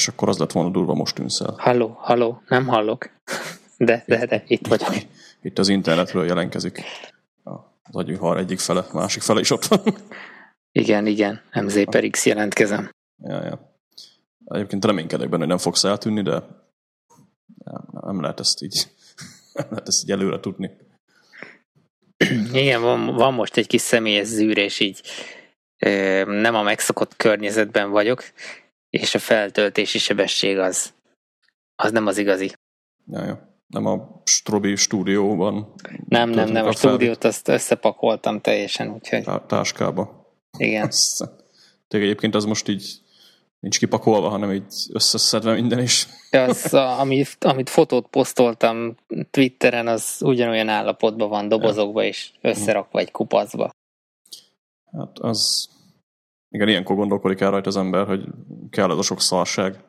és akkor az lett volna durva, most tűnsz el. Halló, halló, nem hallok. De, de, de, itt vagyok. Itt az internetről jelenkezik az agyvihar egyik fele, másik fele is ott van. Igen, igen, MZ per X jelentkezem. Ja, ja. Egyébként reménykedek benne, hogy nem fogsz eltűnni, de nem lehet ezt így, nem lehet ezt így előre tudni. Igen, van, van most egy kis személyes zűrés, így nem a megszokott környezetben vagyok, és a feltöltési sebesség az, az nem az igazi. Ja, ja. Nem a Strobi stúdióban. Nem, nem, nem, a, stúdiót azt összepakoltam teljesen, úgyhogy... Táskába. Igen. Tényleg egyébként az most így nincs kipakolva, hanem így összeszedve minden is. Az, amit, amit fotót posztoltam Twitteren, az ugyanolyan állapotban van dobozokba és összerakva egy kupacba. Hát az... Igen, ilyenkor gondolkodik el rajta az ember, hogy kell ez a sok szarság.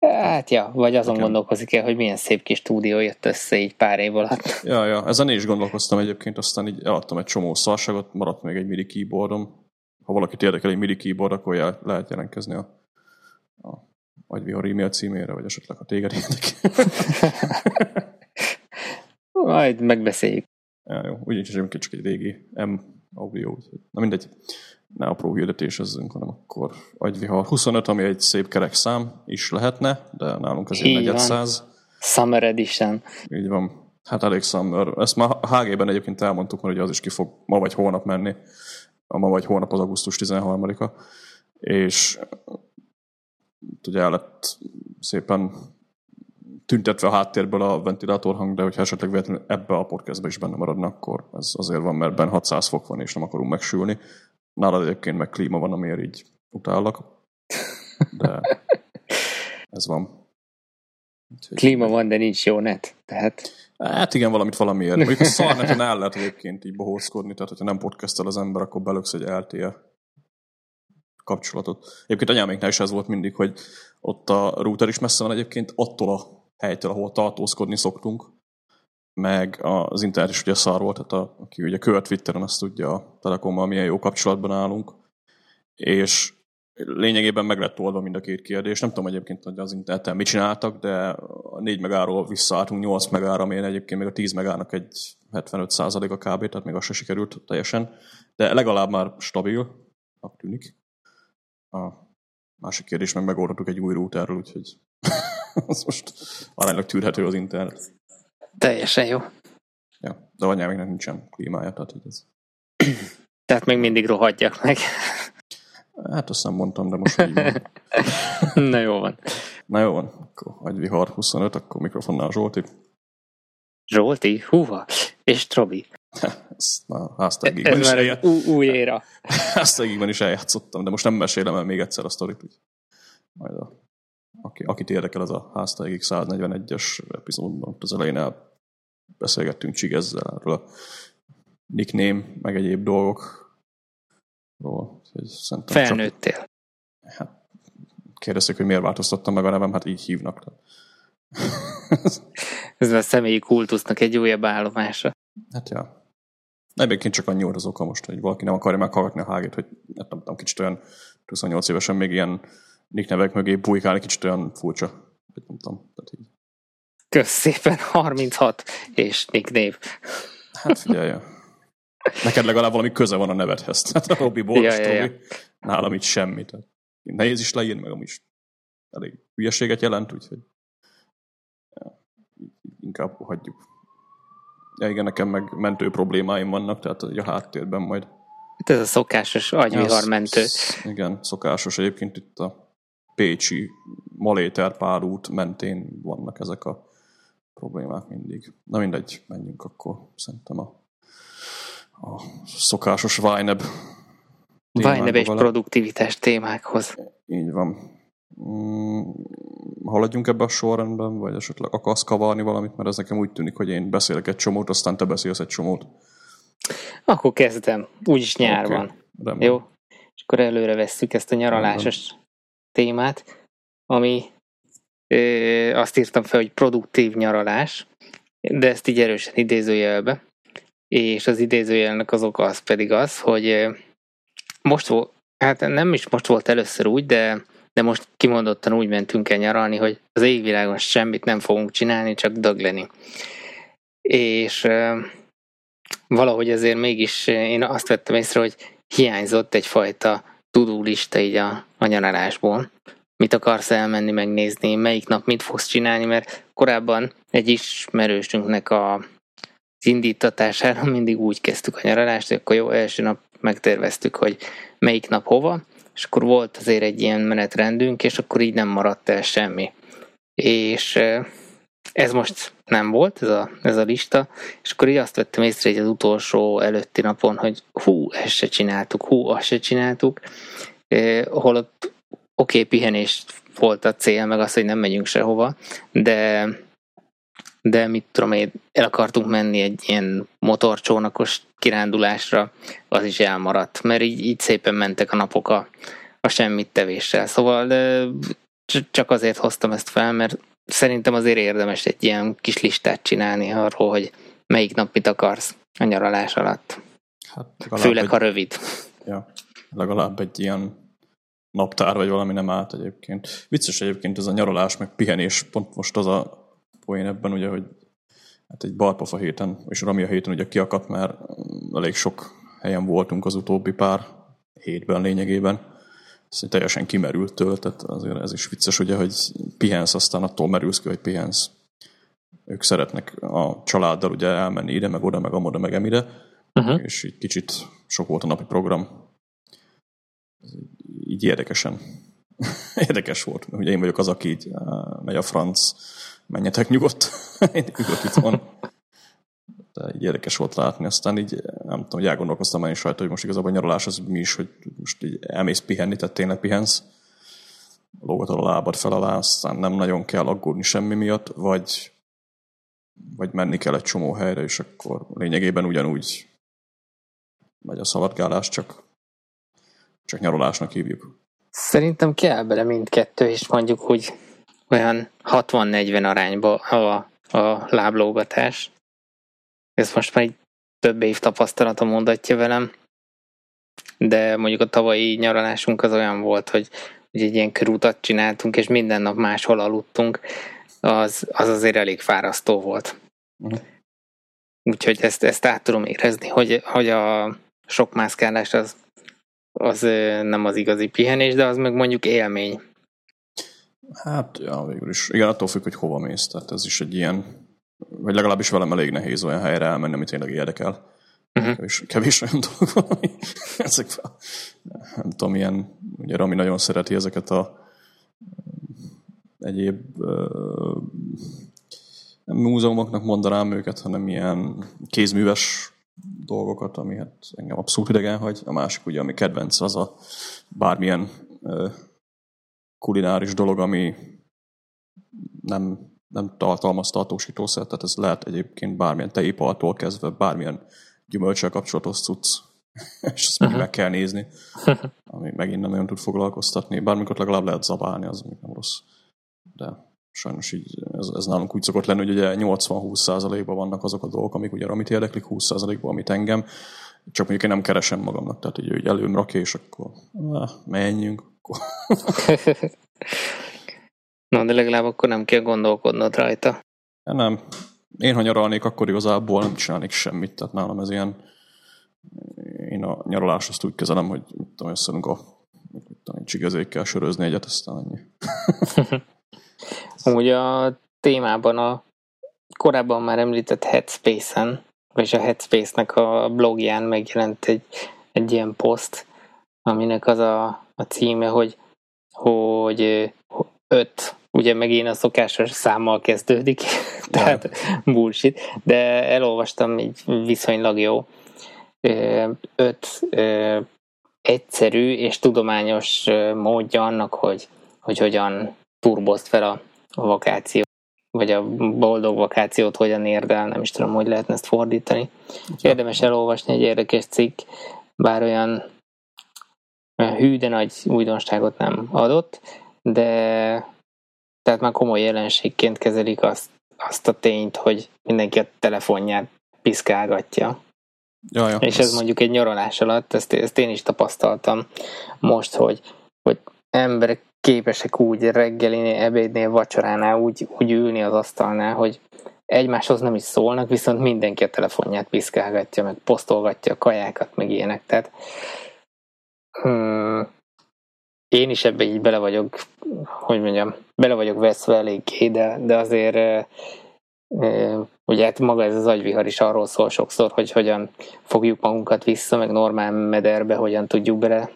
Hát ja, vagy azon Igen. gondolkozik el, hogy milyen szép kis stúdió jött össze így pár év alatt. Ja, ja, ezen én is gondolkoztam egyébként, aztán így eladtam egy csomó szarságot, maradt még egy MIDI keyboardom. Ha valakit érdekel egy MIDI keyboard, akkor jel, lehet jelentkezni a, a vagy Vihar e-mail címére, vagy esetleg a téged érdekel. Majd megbeszéljük. Ja, jó, úgyis egyébként csak egy régi M audio, na mindegy ne apró hirdetésezzünk, hanem akkor agyvihar 25, ami egy szép kerek szám is lehetne, de nálunk azért 400. Summer Edition. Így van. Hát elég summer. Ezt már HG-ben egyébként elmondtuk, mert ugye az is ki fog ma vagy holnap menni. A ma vagy holnap az augusztus 13-a. És ugye el lett szépen tüntetve a háttérből a ventilátorhang, de hogyha esetleg véletlenül ebbe a podcastbe is benne maradna, akkor ez azért van, mert benne 600 fok van, és nem akarunk megsülni. Nálad egyébként meg klíma van, amiért így utállak. De ez van. Úgyhogy... Klíma van, de nincs jó net. Tehát... Hát igen, valamit valamiért. Mondjuk a szarneten el lehet egyébként így bohózkodni, tehát hogyha nem podcastel az ember, akkor belöksz egy LTE kapcsolatot. Egyébként anyáméknál is ez volt mindig, hogy ott a router is messze van egyébként attól a helytől, ahol tartózkodni szoktunk, meg az internet is ugye szar volt, tehát a, aki ugye követ Twitteren, azt tudja a Telekommal milyen jó kapcsolatban állunk, és lényegében meg lett oldva mind a két kérdés. Nem tudom egyébként, hogy az interneten mit csináltak, de a 4 megáról visszaálltunk 8 megára, ami egyébként még a 10 megának egy 75 a kb, tehát még az se sikerült teljesen. De legalább már stabil, tűnik. A másik kérdés meg megoldottuk egy új routerről, úgyhogy az most aránylag tűrhető az internet. Teljesen jó. Ja, de anyámiknek nincsen klímája, tehát hogy ez... Tehát még mindig rohadjak meg. Hát azt nem mondtam, de most így. Na jó van. Na jó van, akkor agyvihar 25, akkor mikrofonnál Zsolti. Zsolti? Húha! És Trobi. Ez már háztágigben is elját... új éra. háztágigben is eljátszottam, de most nem mesélem el még egyszer a sztorit. Úgy. Majd a, aki, akit érdekel, az a háztágig 141-es epizódban az elején el beszélgettünk Csigezzel erről a nickname, meg egyéb dolgokról. Felnőttél. Csak, hát, kérdezték, hogy miért változtattam meg a nevem, hát így hívnak. Ez a személyi kultusznak egy újabb állomása. Hát ja. Egyébként csak annyi az oka most, hogy valaki nem akarja meghallgatni a hágét, hogy hát nem tudom, kicsit olyan 28 évesen még ilyen nicknevek mögé bujkálni, kicsit olyan furcsa. Nem tudom, tehát így. Kösz szépen, 36 és név. Hát figyelj, neked legalább valami köze van a nevedhez. Tehát a Robi Boros ja, ja, ja. nálam itt semmit. Nehéz is leírni, meg amúgy elég hülyeséget jelent, úgyhogy ja, inkább hagyjuk. Ja, igen, nekem meg mentő problémáim vannak, tehát a háttérben majd. Itt ez a szokásos agyvihar mentő. Igen, szokásos. Egyébként itt a Pécsi Maléter párút mentén vannak ezek a problémák mindig. Na mindegy, menjünk akkor szerintem a, a szokásos Vajneb Vajneb és vele. produktivitás témákhoz. Így van. Mm, haladjunk ebbe a sorrendben, vagy esetleg akarsz kavarni valamit, mert ez nekem úgy tűnik, hogy én beszélek egy csomót, aztán te beszélsz egy csomót. Akkor kezdem. Úgyis nyár okay. van. Remélem. Jó? És akkor előre vesszük ezt a nyaralásos Remélem. témát, ami azt írtam fel, hogy produktív nyaralás, de ezt így erősen idézőjelbe. És az idézőjelnek az oka az pedig az, hogy most volt, hát nem is most volt először úgy, de, de most kimondottan úgy mentünk el nyaralni, hogy az égvilágon semmit nem fogunk csinálni, csak dögleni. És valahogy azért mégis én azt vettem észre, hogy hiányzott egyfajta tudólista így a, a nyaralásból. Mit akarsz elmenni megnézni, melyik nap mit fogsz csinálni, mert korábban egy ismerősünknek a, az indítatására mindig úgy kezdtük a nyaralást, hogy akkor jó, első nap megterveztük, hogy melyik nap hova, és akkor volt azért egy ilyen menetrendünk, és akkor így nem maradt el semmi. És ez most nem volt, ez a, ez a lista, és akkor így azt vettem észre hogy az utolsó előtti napon, hogy hú, ezt se csináltuk, hú, azt se csináltuk, holott oké, okay, pihenés volt a cél, meg az, hogy nem megyünk sehova, de de mit tudom én, el akartunk menni egy ilyen motorcsónakos kirándulásra, az is elmaradt, mert így, így szépen mentek a napok a, a semmit tevéssel. Szóval de csak azért hoztam ezt fel, mert szerintem azért érdemes egy ilyen kis listát csinálni arról, hogy melyik nap mit akarsz a nyaralás alatt. Hát Főleg, egy, ha rövid. Ja, legalább egy ilyen naptár, vagy valami nem állt egyébként. Vicces egyébként ez a nyaralás, meg pihenés, pont most az a poén ebben, ugye, hogy hát egy barpofa héten, és Ramia héten ugye kiakadt, mert elég sok helyen voltunk az utóbbi pár hétben lényegében. Ez teljesen kimerült től, tehát azért ez is vicces, ugye, hogy pihensz, aztán attól merülsz ki, hogy pihensz. Ők szeretnek a családdal ugye elmenni ide, meg oda, meg amoda, meg emide, uh-huh. és így kicsit sok volt a napi program. Így érdekesen. Érdekes volt, ugye én vagyok az, aki így megy a franc menjetek nyugodt, én nyugodt itt van. De így érdekes volt látni, aztán így nem tudom, hogy elgondolkoztam én is hogy most igazából a nyaralás az mi is, hogy most így elmész pihenni, tehát tényleg pihensz, lógatod a lábad fel alá, aztán nem nagyon kell aggódni semmi miatt, vagy, vagy menni kell egy csomó helyre, és akkor lényegében ugyanúgy megy a szaladgálás, csak, csak nyaralásnak hívjuk. Szerintem kell bele mindkettő, és mondjuk, hogy olyan 60-40 arányba a, a láblógatás. Ez most már egy több év tapasztalata mondatja velem, de mondjuk a tavalyi nyaralásunk az olyan volt, hogy, hogy egy ilyen körutat csináltunk, és minden nap máshol aludtunk, az, az azért elég fárasztó volt. Uh-huh. Úgyhogy ezt, ezt át tudom érezni, hogy, hogy a sok mászkálás az, az nem az igazi pihenés, de az meg mondjuk élmény. Hát, ja, végül is. Igen, attól függ, hogy hova mész. Tehát ez is egy ilyen, vagy legalábbis velem elég nehéz olyan helyre elmenni, amit tényleg érdekel. Uh-huh. Kevés, kevés olyan dolog van, ami ezek, nem tudom, ilyen, ugye Rami nagyon szereti ezeket a egyéb uh, nem múzeumoknak mondanám őket, hanem ilyen kézműves dolgokat, ami hát engem abszolút idegen hagy. A másik ugye, ami kedvenc, az a bármilyen kulináris dolog, ami nem, nem tartalmaz tartósítószer, tehát ez lehet egyébként bármilyen tejipaltól kezdve, bármilyen gyümölcsel kapcsolatos cucc, és azt uh-huh. meg kell nézni, ami megint nem nagyon tud foglalkoztatni. Bármikor legalább lehet zabálni, az még nem rossz. De sajnos így ez, ez nálunk úgy szokott lenni, hogy ugye 80-20 százalékban vannak azok a dolgok, amik ugye amit érdeklik, 20 százalékban, amit engem, csak mondjuk én nem keresem magamnak, tehát így, így előm rakja, és akkor ah, menjünk, akkor. Na, de legalább akkor nem kell gondolkodnod rajta. Ja, nem. Én, ha nyaralnék, akkor igazából nem csinálnék semmit, tehát nálam ez ilyen én a nyaralás azt úgy kezelem, hogy mit tudom, összeadunk a mit tudom, csigezékkel sörözni egyet, aztán ennyi. Amúgy a témában a korábban már említett Headspace-en, vagy a Headspace-nek a blogján megjelent egy, egy ilyen poszt, aminek az a, a címe, hogy, hogy öt, ugye megint a szokásos számmal kezdődik, tehát bullshit, de elolvastam egy viszonylag jó. Öt egyszerű és tudományos módja annak, hogy, hogy hogyan turbozd fel a, a vakáció, vagy a boldog vakációt hogyan érd el, nem is tudom, hogy lehetne ezt fordítani. Érdemes elolvasni egy érdekes cikk, bár olyan, olyan hű, de nagy újdonságot nem adott, de tehát már komoly jelenségként kezelik azt, azt a tényt, hogy mindenki a telefonját piszkálgatja. Ja, ja, és ez mondjuk egy nyaralás alatt, ezt, ezt én is tapasztaltam most, hogy, hogy emberek képesek úgy reggelinél, ebédnél, vacsoránál úgy, úgy ülni az asztalnál, hogy egymáshoz nem is szólnak, viszont mindenki a telefonját piszkálgatja, meg posztolgatja a kajákat, meg ilyenek. Tehát hmm, én is ebbe így bele vagyok, hogy mondjam, bele vagyok veszve eléggé, de, de azért e, ugye hát maga ez az agyvihar is arról szól sokszor, hogy hogyan fogjuk magunkat vissza, meg normál mederbe, hogyan tudjuk bele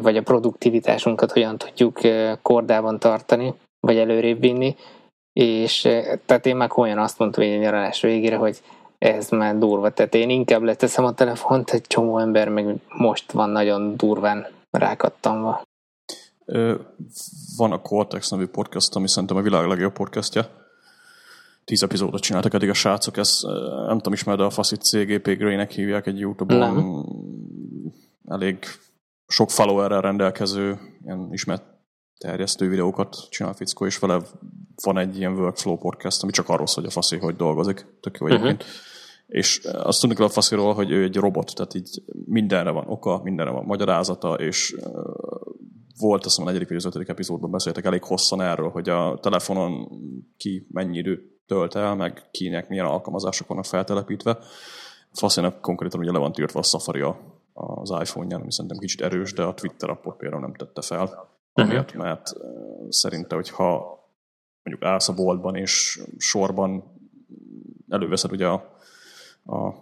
vagy a produktivitásunkat hogyan tudjuk kordában tartani, vagy előrébb vinni, és tehát én már olyan azt mondtam hogy a nyaralás végére, hogy ez már durva, tehát én inkább leteszem a telefont, egy csomó ember meg most van nagyon durván rákattamva. Van a Cortex nevű podcast, ami szerintem a világ legjobb podcastja. Tíz epizódot csináltak eddig a srácok, ez nem tudom ismer, de a Facit CGP Grey-nek hívják egy Youtube-on. Nem. Elég sok followerrel rendelkező, ilyen ismert terjesztő videókat csinál fickó, és vele van egy ilyen workflow podcast, ami csak arról szól, hogy a faszi hogy dolgozik. Tök jó uh-huh. És azt tudni kell a fasziról, hogy ő egy robot, tehát így mindenre van oka, mindenre van magyarázata, és volt azt hiszem a negyedik vagy az ötödik epizódban beszéltek elég hosszan erről, hogy a telefonon ki mennyi időt tölt el, meg kinek milyen alkalmazások vannak feltelepítve. Faszinak konkrétan ugye le van tiltva a Safari az iPhone-ján, ami szerintem kicsit erős, de a Twitter appot például nem tette fel. Amiatt, mert szerinte, hogyha mondjuk állsz a boltban, és sorban előveszed ugye a, a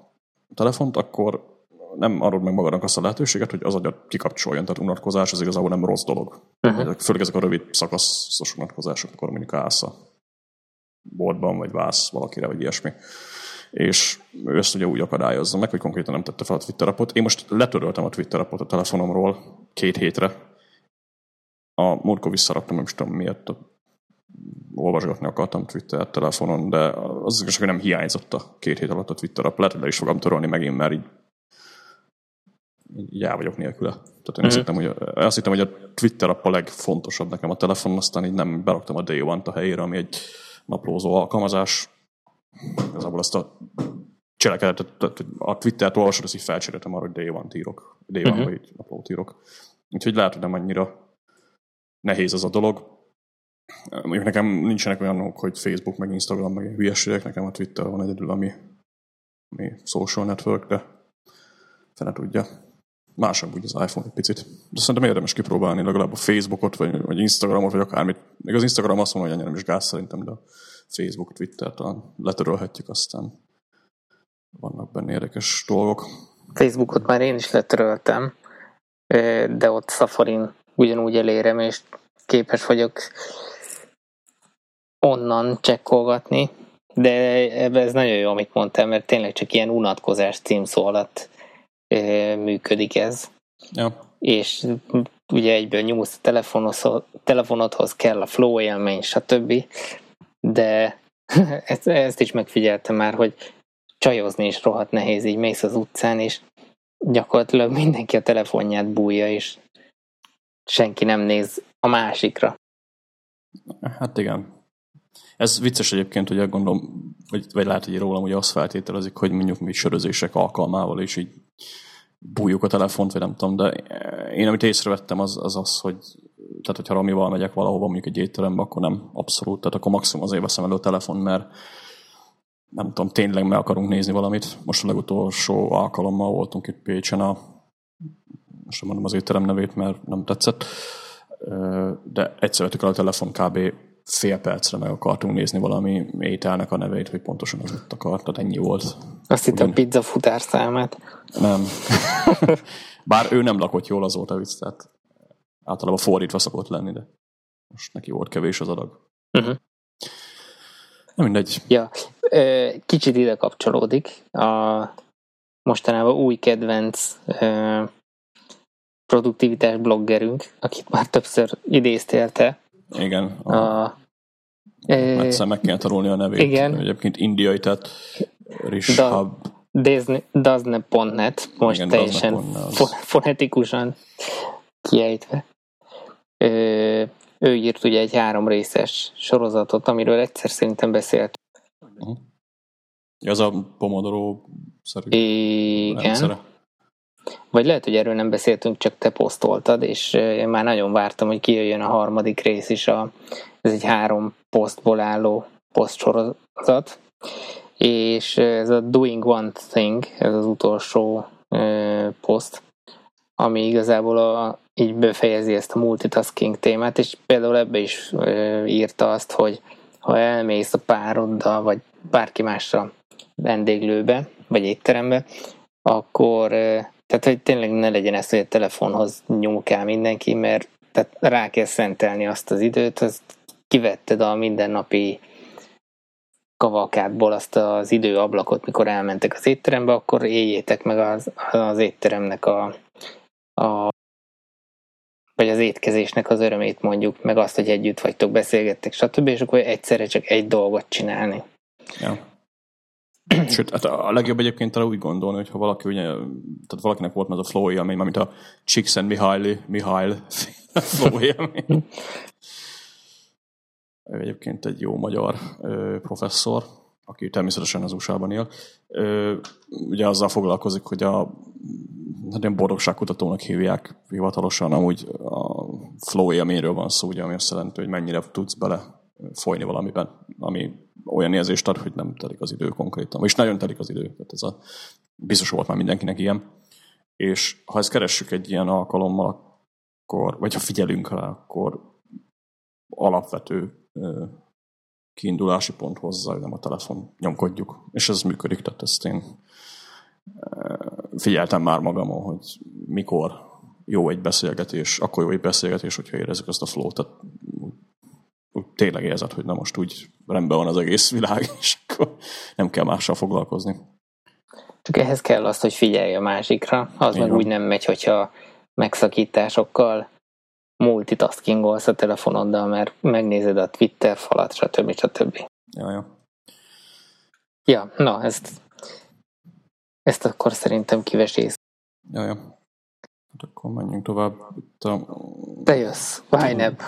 telefont, akkor nem adod meg magadnak azt a lehetőséget, hogy az agyat kikapcsoljon, tehát unatkozás az igazából nem rossz dolog. Uh-huh. Főleg ezek a rövid szakaszos unatkozások, amikor mondjuk állsz a boltban, vagy válsz valakire, vagy ilyesmi. És ő ezt ugye úgy akadályozza meg, hogy konkrétan nem tette fel a Twitter appot. Én most letöröltem a Twitter appot a telefonomról két hétre. A múltkor visszaraktam, nem is tudom miért, olvasgatni akartam Twitter telefonon, de az igazság, hogy nem hiányzott a két hét alatt a Twitter app. Lehet, hogy le is fogom törölni megint, mert így, így el vagyok nélküle. Tehát én mm-hmm. azt, hittem, hogy, azt hittem, hogy a Twitter app a legfontosabb nekem a telefonon, aztán így nem beraktam a Day One-t a helyére, ami egy naplózó alkalmazás. Igazából azt a cselekedetet, a Twittert olvasod, azt így felcseréltem arra, hogy Day One-t írok. Day One, mm-hmm. vagy naplót írok. Úgyhogy lehet, hogy nem annyira nehéz az a dolog Mondjuk nekem nincsenek olyanok, hogy Facebook, meg Instagram, meg hülyeségek, nekem a Twitter van egyedül, ami, ami social network, de fene tudja. Másabb úgy az iPhone egy picit. De szerintem érdemes kipróbálni legalább a Facebookot, vagy, vagy Instagramot, vagy akármit. Még az Instagram azt mondom, hogy annyira nem is gáz szerintem, de Facebook, Twitter talán letörölhetjük, aztán vannak benne érdekes dolgok. Facebookot már én is letöröltem, de ott Safari-n ugyanúgy elérem, és képes vagyok onnan csekkolgatni, de ez nagyon jó, amit mondtál, mert tényleg csak ilyen unatkozás címszó alatt működik ez. Ja. És ugye egyből nyúlsz a telefonodhoz, kell a flow élmény, stb. De ezt, ezt is megfigyeltem már, hogy csajozni is rohadt nehéz, így mész az utcán, és gyakorlatilag mindenki a telefonját bújja, és senki nem néz a másikra. Hát igen. Ez vicces egyébként, hogy gondolom, vagy, vagy lehet, hogy rólam hogy azt feltételezik, hogy mondjuk mi sörözések alkalmával, és így bújjuk a telefont, vagy nem tudom, de én amit észrevettem az az, az hogy tehát hogyha Ramival megyek valahova, mondjuk egy étterembe, akkor nem abszolút, tehát akkor maximum azért veszem elő a telefon, mert nem tudom, tényleg meg akarunk nézni valamit. Most a legutolsó alkalommal voltunk itt Pécsen a most mondom az étterem nevét, mert nem tetszett, de egyszer vettük el a telefon kb fél percre meg akartunk nézni valami ételnek a nevét, hogy pontosan az ott akart, tehát ennyi volt. Azt hittem pizza futárszámát. Nem. Bár ő nem lakott jól azóta vicc, tehát általában fordítva szokott lenni, de most neki volt kevés az adag. Uh-huh. Nem mindegy. Ja, kicsit ide kapcsolódik. A mostanában új kedvenc produktivitás bloggerünk, akit már többször idéztél te, igen. A, a, e, meg kell tanulni a nevét. Igen. Egyébként indiai, tehát Rishab. Dazne.net, most igen, teljesen fonetikusan kiejtve. Ö, ő írt ugye egy három részes sorozatot, amiről egyszer szerintem beszélt. Uh-huh. Ez a Pomodoro szerű Igen. Rendszere. vagy lehet, hogy erről nem beszéltünk, csak te posztoltad, és én már nagyon vártam, hogy kijöjjön a harmadik rész is. A, ez egy három posztból álló posztsorozat, és ez a Doing One Thing, ez az utolsó poszt, ami igazából a, így befejezi ezt a multitasking témát, és például ebbe is írta azt, hogy ha elmész a pároddal, vagy bárki másra vendéglőbe, vagy étterembe, akkor tehát, hogy tényleg ne legyen ez, hogy a telefonhoz nyúl mindenki, mert tehát rá kell szentelni azt az időt, azt kivetted a mindennapi kavalkádból azt az időablakot, mikor elmentek az étterembe, akkor éljétek meg az, az étteremnek a, a vagy az étkezésnek az örömét mondjuk, meg azt, hogy együtt vagytok, beszélgettek, stb. és akkor egyszerre csak egy dolgot csinálni. Ja. Sőt, hát a legjobb egyébként talán úgy gondolni, hogy ha valaki ugye, tehát valakinek volt az a flow élmény, mint a Chicks and Mihaly, Mihail flow élmény. Ő egyébként egy jó magyar ö, professzor, aki természetesen az USA-ban él. Ö, ugye azzal foglalkozik, hogy a ilyen boldogságkutatónak hívják hivatalosan, amúgy a flow élményről van szó, ugye, ami azt jelenti, hogy mennyire tudsz bele folyni valamiben, ami olyan érzést ad, hogy nem telik az idő konkrétan. És nagyon telik az idő. Tehát ez a, biztos volt már mindenkinek ilyen. És ha ezt keressük egy ilyen alkalommal, akkor, vagy ha figyelünk rá, akkor alapvető kiindulási pont hozzá, hogy nem a telefon nyomkodjuk. És ez működik, tehát ezt én figyeltem már magamon, hogy mikor jó egy beszélgetés, akkor jó egy beszélgetés, hogyha érezzük azt a flow Tehát úgy tényleg érzed, hogy na most úgy rendben van az egész világ, és akkor nem kell mással foglalkozni. Csak ehhez kell azt, hogy figyelj a másikra. Az Igen. meg úgy nem megy, hogyha megszakításokkal multitaskingolsz a telefonoddal, mert megnézed a Twitter falat, stb. stb. Ja, ja. Ja, na, ezt, ezt akkor szerintem kivesész. Ja, ja. Hát akkor menjünk tovább. Itt a... Te jössz, Vajneb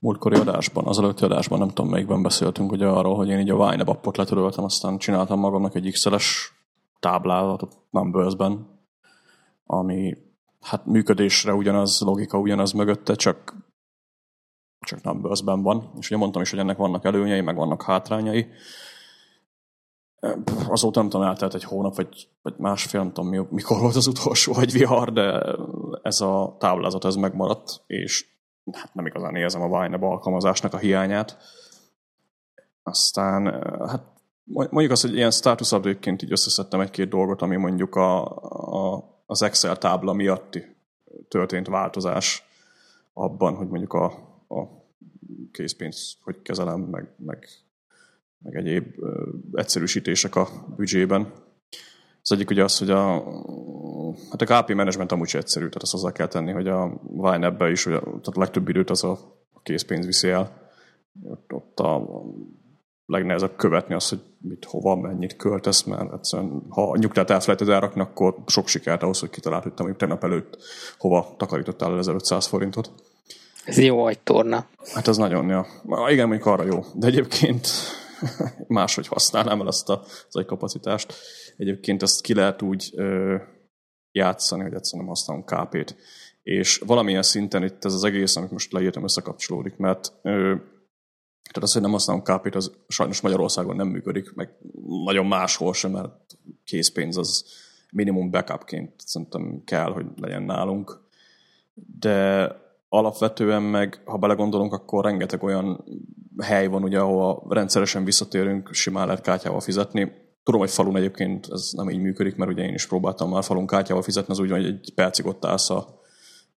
múltkori adásban, az előtti adásban, nem tudom melyikben beszéltünk ugye arról, hogy én így a Vine appot letöröltem, aztán csináltam magamnak egy XL-es táblázatot Numbers-ben, ami hát működésre ugyanaz, logika ugyanaz mögötte, csak csak Numbers-ben van. És ugye mondtam is, hogy ennek vannak előnyei, meg vannak hátrányai. Azóta nem tudom, eltelt egy hónap, vagy, vagy másfél, nem tudom, mikor volt az utolsó, vagy vihar, de ez a táblázat ez megmaradt, és hát nem igazán érzem a Wine alkalmazásnak a hiányát. Aztán, hát mondjuk azt, hogy ilyen status update így összeszedtem egy-két dolgot, ami mondjuk a, a, az Excel tábla miatti történt változás abban, hogy mondjuk a, a készpénzt hogy kezelem, meg, meg, meg egyéb egyszerűsítések a büdzsében. Az egyik ugye az, hogy a, hát a KP management amúgy sem egyszerű, tehát azt hozzá kell tenni, hogy a Vine is, hogy a, tehát a legtöbb időt az a, készpénz viszi el. Ott, ott a legnehezebb követni az, hogy mit, hova, mennyit költesz, mert egyszerűen, ha a nyugtát elfelejted elrakni, akkor sok sikert ahhoz, hogy kitalált, hogy te tegnap előtt hova takarítottál el 1500 forintot. Ez jó agytorna. Hát ez nagyon, ja. Igen, mondjuk arra jó. De egyébként máshogy használnám el azt a, az egy kapacitást. Egyébként ezt ki lehet úgy ö, játszani, hogy egyszerűen nem használunk KP-t. És valamilyen szinten itt ez az egész, amit most leírtam, összekapcsolódik, mert ö, tehát az, hogy nem használunk KP-t, az sajnos Magyarországon nem működik, meg nagyon máshol sem, mert készpénz az minimum backupként szerintem kell, hogy legyen nálunk. De alapvetően meg, ha belegondolunk, akkor rengeteg olyan hely van, ugye, ahol rendszeresen visszatérünk, simán lehet kártyával fizetni. Tudom, hogy falun egyébként ez nem így működik, mert ugye én is próbáltam már falun kártyával fizetni, az úgy van, hogy egy percig ott állsz a,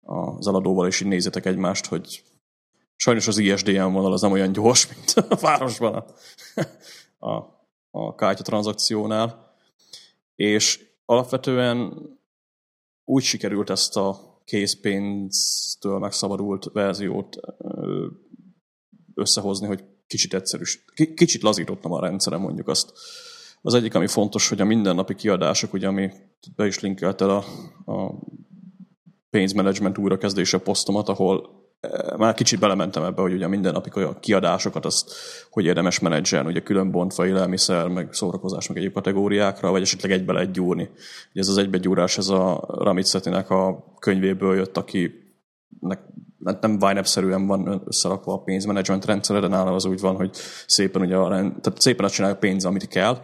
az eladóval, és így nézzetek egymást, hogy sajnos az ISDN vonal az nem olyan gyors, mint a városban a, a, a kártya tranzakciónál. És alapvetően úgy sikerült ezt a készpénztől megszabadult verziót összehozni, hogy kicsit egyszerűs, kicsit lazítottam a rendszerem, mondjuk azt. Az egyik, ami fontos, hogy a mindennapi kiadások, ugye, ami be is linkelted a, a pénzmenedzsment újrakezdése posztomat, ahol már kicsit belementem ebbe, hogy ugye minden napi kiadásokat azt hogy érdemes menedzselni, ugye külön bontva élelmiszer, meg szórakozás, meg egyéb kategóriákra, vagy esetleg egybe lehet gyúrni. Ugye ez az egybegyúrás, ez a Ramit a könyvéből jött, aki hát nem YNAB-szerűen van összerakva a pénzmenedzsment rendszere, de nála az úgy van, hogy szépen, ugye a, tehát szépen azt csinálja a pénz, amit kell,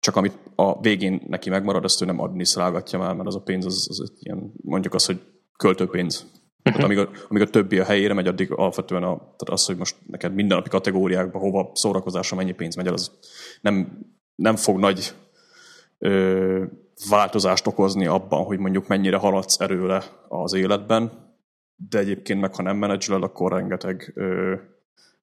csak amit a végén neki megmarad, azt ő nem adminisztrálgatja már, mert az a pénz az, az ilyen, mondjuk az, hogy költőpénz. Tehát amíg a, amíg a többi a helyére megy, addig alapvetően a, tehát az, hogy most neked mindennapi kategóriákba, hova szórakozásra mennyi pénz megy, az nem, nem fog nagy ö, változást okozni abban, hogy mondjuk mennyire haladsz erőle az életben, de egyébként meg ha nem menedzseled, akkor rengeteg ö,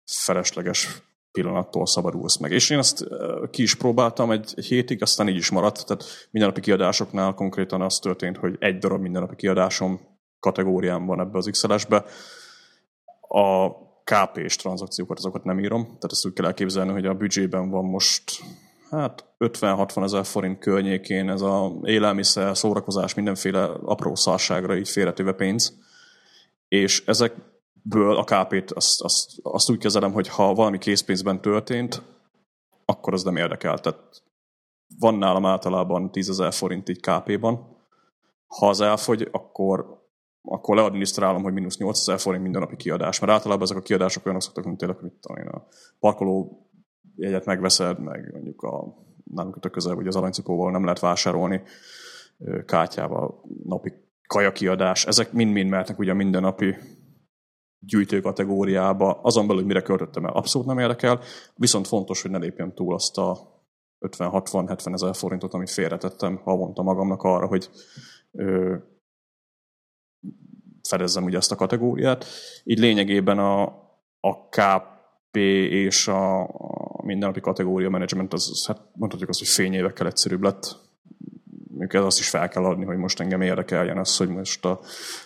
felesleges pillanattól szabadulsz meg. És én ezt ki is próbáltam egy, egy hétig, aztán így is maradt. Tehát mindennapi kiadásoknál konkrétan az történt, hogy egy darab mindennapi kiadásom kategóriám van ebbe az XLS-be. A KP-s tranzakciókat, azokat nem írom. Tehát ezt úgy kell elképzelni, hogy a büdzsében van most hát 50-60 ezer forint környékén ez a élelmiszer, szórakozás, mindenféle apró szarságra így félretéve pénz. És ezekből a KP-t azt, azt, azt úgy kezelem, hogy ha valami készpénzben történt, akkor az nem érdekel. Tehát van nálam általában 10 ezer forint így KP-ban. Ha az elfogy, akkor akkor leadminisztrálom, hogy mínusz 8000 forint minden napi kiadás. Mert általában ezek a kiadások olyanok szoktak, mint tényleg, mit tudom a parkoló jegyet megveszed, meg mondjuk a nálunk a közel, hogy az aranycipóval nem lehet vásárolni kártyával napi kajakiadás. Ezek mind-mind mehetnek ugye minden napi gyűjtő kategóriába. Azon belül, hogy mire költöttem el, abszolút nem érdekel. Viszont fontos, hogy ne lépjem túl azt a 50-60-70 ezer forintot, amit félretettem havonta magamnak arra, hogy fedezzem ugye ezt a kategóriát. Így lényegében a, a KP és a, a mindennapi kategória menedzsment az, hát mondhatjuk azt, hogy fényévekkel egyszerűbb lett. Mondjuk ez azt is fel kell adni, hogy most engem érdekeljen az, hogy most a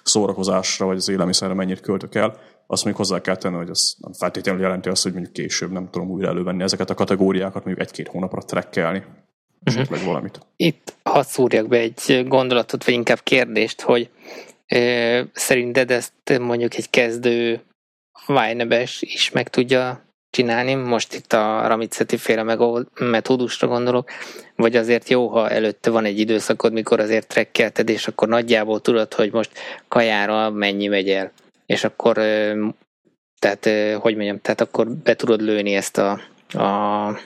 szórakozásra vagy az élelmiszerre mennyit költök el. Azt még hozzá kell tenni, hogy az nem feltétlenül jelenti azt, hogy mondjuk később nem tudom újra elővenni ezeket a kategóriákat, mondjuk egy-két hónapra trekkelni. Uh-huh. valamit. Itt hadd szúrjak be egy gondolatot, vagy inkább kérdést, hogy Szerinted ezt mondjuk egy kezdő Vájnebes is meg tudja csinálni? Most itt a Ramiceti féle metódusra gondolok, vagy azért jó, ha előtte van egy időszakod, mikor azért trekkelted, és akkor nagyjából tudod, hogy most kajára mennyi megy el. És akkor, tehát, hogy mondjam, tehát akkor be tudod lőni ezt a, a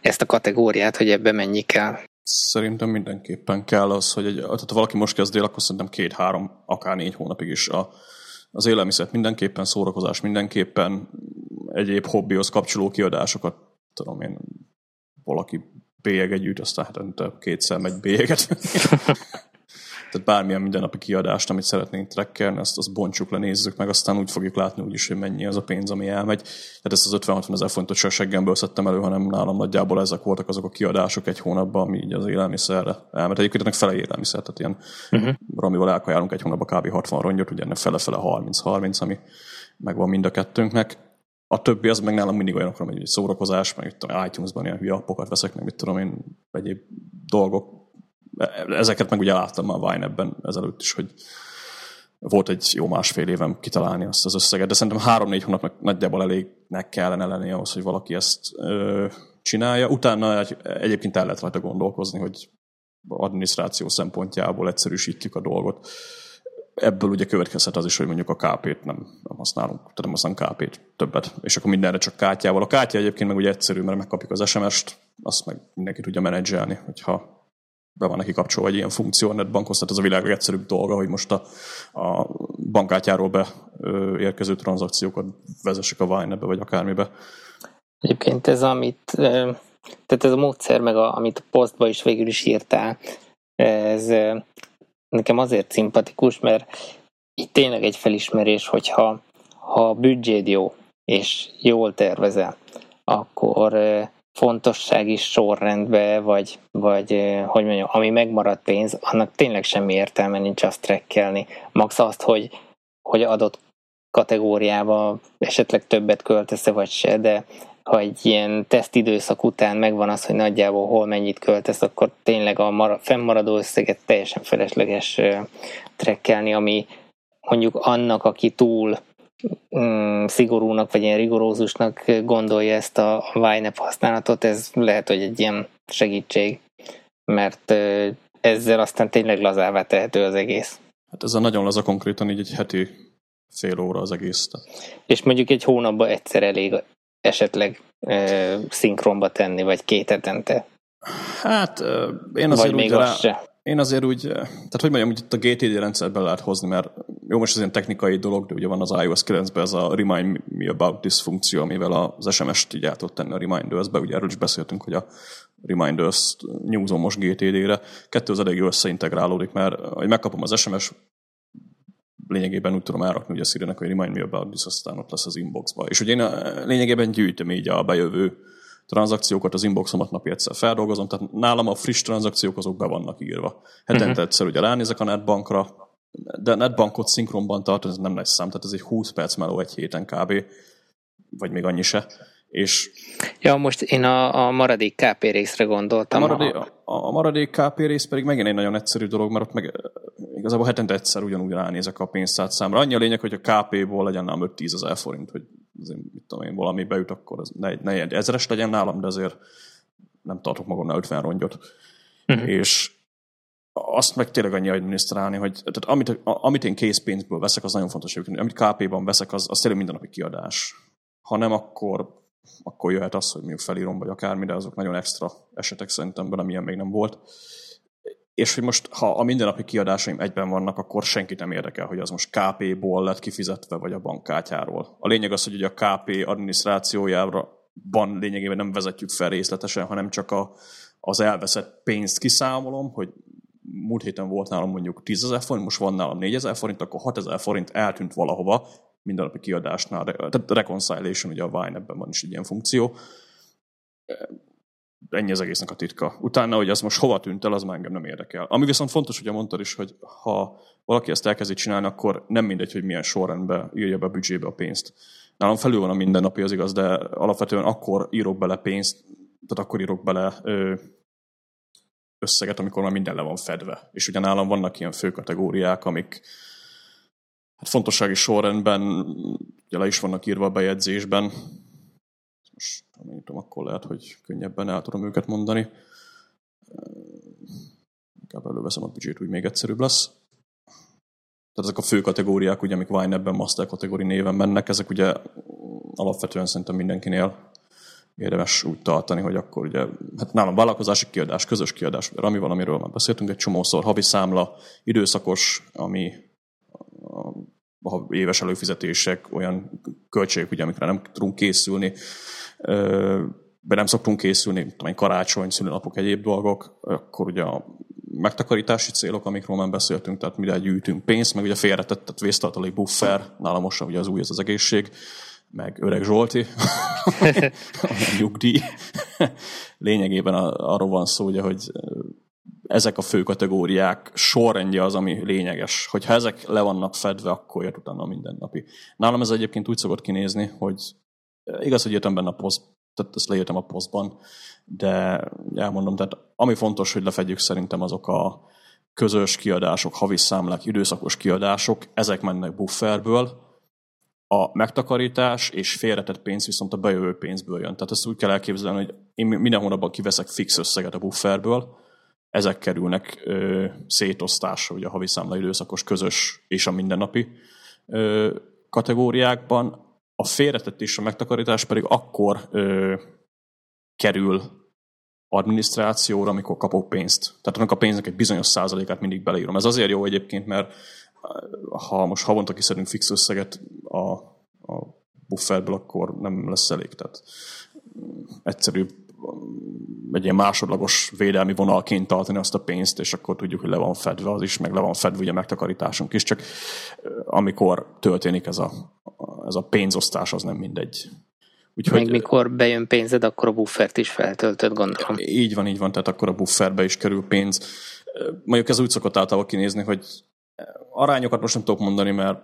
ezt a kategóriát, hogy ebbe mennyi kell. Szerintem mindenképpen kell az, hogy egy, tehát ha valaki most kezd el, akkor szerintem két-három, akár négy hónapig is a, az élelmiszert mindenképpen, szórakozás mindenképpen, egyéb hobbihoz kapcsoló kiadásokat, tudom én, valaki bélyeget gyűjt, aztán hetente kétszer megy bélyeget. Tehát bármilyen mindennapi kiadást, amit szeretnénk trekkelni, azt, azt bontsuk le, nézzük meg, aztán úgy fogjuk látni úgyis, hogy mennyi az a pénz, ami elmegy. Tehát ezt az 50-60 ezer fontot se seggemből szedtem elő, hanem nálam nagyjából ezek voltak azok a kiadások egy hónapban, ami így az élelmiszerre elment. Egyébként ennek fele élelmiszer, tehát ilyen uh-huh. amivel elkajálunk egy hónapban kb. 60 rongyot, ugye ennek fele-fele 30-30, ami megvan mind a kettőnknek. A többi az meg nálam mindig olyanokra megy, hogy szórakozás, meg itt iTunes-ban ilyen hülye appokat veszek, meg mit tudom én, egyéb dolgok, ezeket meg ugye láttam már Vine ebben ezelőtt is, hogy volt egy jó másfél évem kitalálni azt az összeget, de szerintem három-négy hónapnak nagyjából elégnek kellene lenni ahhoz, hogy valaki ezt ö, csinálja. Utána egy, egyébként el lehet rajta gondolkozni, hogy adminisztráció szempontjából egyszerűsítjük a dolgot. Ebből ugye következhet az is, hogy mondjuk a KP-t nem, nem használunk, tehát nem használunk KP-t többet, és akkor mindenre csak kártyával. A kártya egyébként meg ugye egyszerű, mert megkapjuk az SMS-t, azt meg mindenki tudja menedzselni, hogyha be van neki kapcsolva egy ilyen funkció, a netbankosztat, az a világ legegyszerűbb dolga, hogy most a, a bankkártyáról be ö, érkező tranzakciókat vezessek a Vine-be, vagy akármibe. Egyébként ez, amit, tehát ez a módszer, meg a, amit a posztba is végül is írtál, ez nekem azért szimpatikus, mert itt tényleg egy felismerés, hogyha ha a büdzséd jó, és jól tervezel, akkor fontossági sorrendbe, vagy, vagy hogy mondjam, ami megmaradt pénz, annak tényleg semmi értelme nincs azt trekkelni. Max azt, hogy, hogy adott kategóriába esetleg többet költesz vagy se, de ha egy ilyen tesztidőszak után megvan az, hogy nagyjából hol mennyit költesz, akkor tényleg a mara, fennmaradó összeget teljesen felesleges trekkelni, ami mondjuk annak, aki túl mm, szigorúnak, vagy ilyen rigorózusnak gondolja ezt a YNAB használatot, ez lehet, hogy egy ilyen segítség, mert ezzel aztán tényleg lazává tehető az egész. Hát ez a nagyon laza konkrétan így egy heti fél óra az egész. És mondjuk egy hónapban egyszer elég esetleg e, szinkronba tenni, vagy két hetente. Hát én azért vagy úgy rá, én azért úgy, tehát hogy mondjam, hogy itt a GTD rendszerben lehet hozni, mert jó, most ez ilyen technikai dolog, de ugye van az iOS 9-ben ez a Remind Me About This funkció, amivel az SMS-t így át tenni a Reminders-be, ugye erről is beszéltünk, hogy a Reminders nyúzom most GTD-re. Kettő az elég összeintegrálódik, mert hogy megkapom az SMS, lényegében úgy tudom elrakni ugye a siri hogy Remind Me About This, aztán ott lesz az inboxba. És ugye én lényegében gyűjtöm így a bejövő tranzakciókat, az inboxomat napi egyszer feldolgozom, tehát nálam a friss tranzakciók azok be vannak írva. Hetente uh-huh. egyszer ugye ránézek a netbankra, de netbankot szinkronban tartani, ez nem nagy szám, tehát ez egy 20 perc meló egy héten kb. Vagy még annyi se. És ja, most én a, a maradék KP részre gondoltam. A maradék, a, a maradék KP rész pedig megint egy nagyon egyszerű dolog, mert ott meg igazából hetente egyszer ugyanúgy ránézek a pénztárcámra. Annyi a lényeg, hogy a KP-ból legyen nálam 5-10 ezer forint, hogy azért, mit tudom én, valami beüt, akkor ez ne, ne egy ezeres legyen nálam, de azért nem tartok magamnál 50 rongyot. Uh-huh. És azt meg tényleg annyi adminisztrálni, hogy tehát amit, amit én készpénzből veszek, az nagyon fontos, hogy amit KP-ban veszek, az, az tényleg mindennapi kiadás. Ha nem, akkor, akkor jöhet az, hogy mondjuk felírom, vagy akármi, de azok nagyon extra esetek szerintem, bele milyen még nem volt és hogy most, ha a mindennapi kiadásaim egyben vannak, akkor senkit nem érdekel, hogy az most KP-ból lett kifizetve, vagy a bankkártyáról. A lényeg az, hogy ugye a KP adminisztrációjára van lényegében nem vezetjük fel részletesen, hanem csak a, az elveszett pénzt kiszámolom, hogy múlt héten volt nálam mondjuk 10 ezer forint, most van nálam 4 ezer forint, akkor 6 ezer forint eltűnt valahova, mindennapi kiadásnál, tehát reconciliation, ugye a Vine ebben van is egy ilyen funkció, ennyi az egésznek a titka. Utána, hogy az most hova tűnt el, az már engem nem érdekel. Ami viszont fontos, hogy mondtad is, hogy ha valaki ezt elkezdi csinálni, akkor nem mindegy, hogy milyen sorrendbe írja be a büdzsébe a pénzt. Nálam felül van a mindennapi, az igaz, de alapvetően akkor írok bele pénzt, tehát akkor írok bele összeget, amikor már minden le van fedve. És ugye nálam vannak ilyen fő kategóriák, amik hát fontossági sorrendben ugye le is vannak írva a bejegyzésben, most megnyitom, akkor lehet, hogy könnyebben el tudom őket mondani. Inkább előveszem a büdzsét, úgy még egyszerűbb lesz. Tehát ezek a fő kategóriák, ugye, amik Wine ebben Master kategóri néven mennek, ezek ugye alapvetően szerintem mindenkinél érdemes úgy tartani, hogy akkor ugye, hát nálam vállalkozási kiadás, közös kiadás, Rami valamiről már beszéltünk egy csomószor, havi számla, időszakos, ami a éves előfizetések, olyan költségek, ugye, amikre nem tudunk készülni, be nem szoktunk készülni, tudom, karácsony, szülőnapok, egyéb dolgok, akkor ugye a megtakarítási célok, amikről már beszéltünk, tehát mire gyűjtünk pénzt, meg ugye félretett, vésztartalék buffer, nálam most ugye az új ez az egészség, meg öreg Zsolti, a nyugdíj. Lényegében arról van szó, ugye, hogy ezek a fő kategóriák sorrendje az, ami lényeges. Hogyha ezek le vannak fedve, akkor jött utána a mindennapi. Nálam ez egyébként úgy szokott kinézni, hogy Igaz, hogy írtam benne a poszt, tehát ezt leírtam a posztban, de elmondom, tehát ami fontos, hogy lefedjük szerintem azok a közös kiadások, havi számlák, időszakos kiadások, ezek mennek bufferből, a megtakarítás és félretett pénz viszont a bejövő pénzből jön. Tehát ezt úgy kell elképzelni, hogy én minden hónapban kiveszek fix összeget a bufferből, ezek kerülnek ö, szétosztásra, ugye a havi számla időszakos, közös és a mindennapi ö, kategóriákban. A félretett és a megtakarítás pedig akkor ö, kerül adminisztrációra, amikor kapok pénzt. Tehát annak a pénznek egy bizonyos százalékát mindig beleírom. Ez azért jó egyébként, mert ha most havonta kiszedünk fix összeget a, a bufferből, akkor nem lesz elég. Tehát egyszerűbb egy ilyen másodlagos védelmi vonalként tartani azt a pénzt, és akkor tudjuk, hogy le van fedve az is, meg le van fedve ugye megtakarításunk is, csak amikor történik ez a, ez a pénzosztás, az nem mindegy. Úgyhogy, Még mikor bejön pénzed, akkor a buffert is feltöltöd, gondolom. Így van, így van, tehát akkor a bufferbe is kerül pénz. Mondjuk ez úgy szokott általában kinézni, hogy arányokat most nem tudok mondani, mert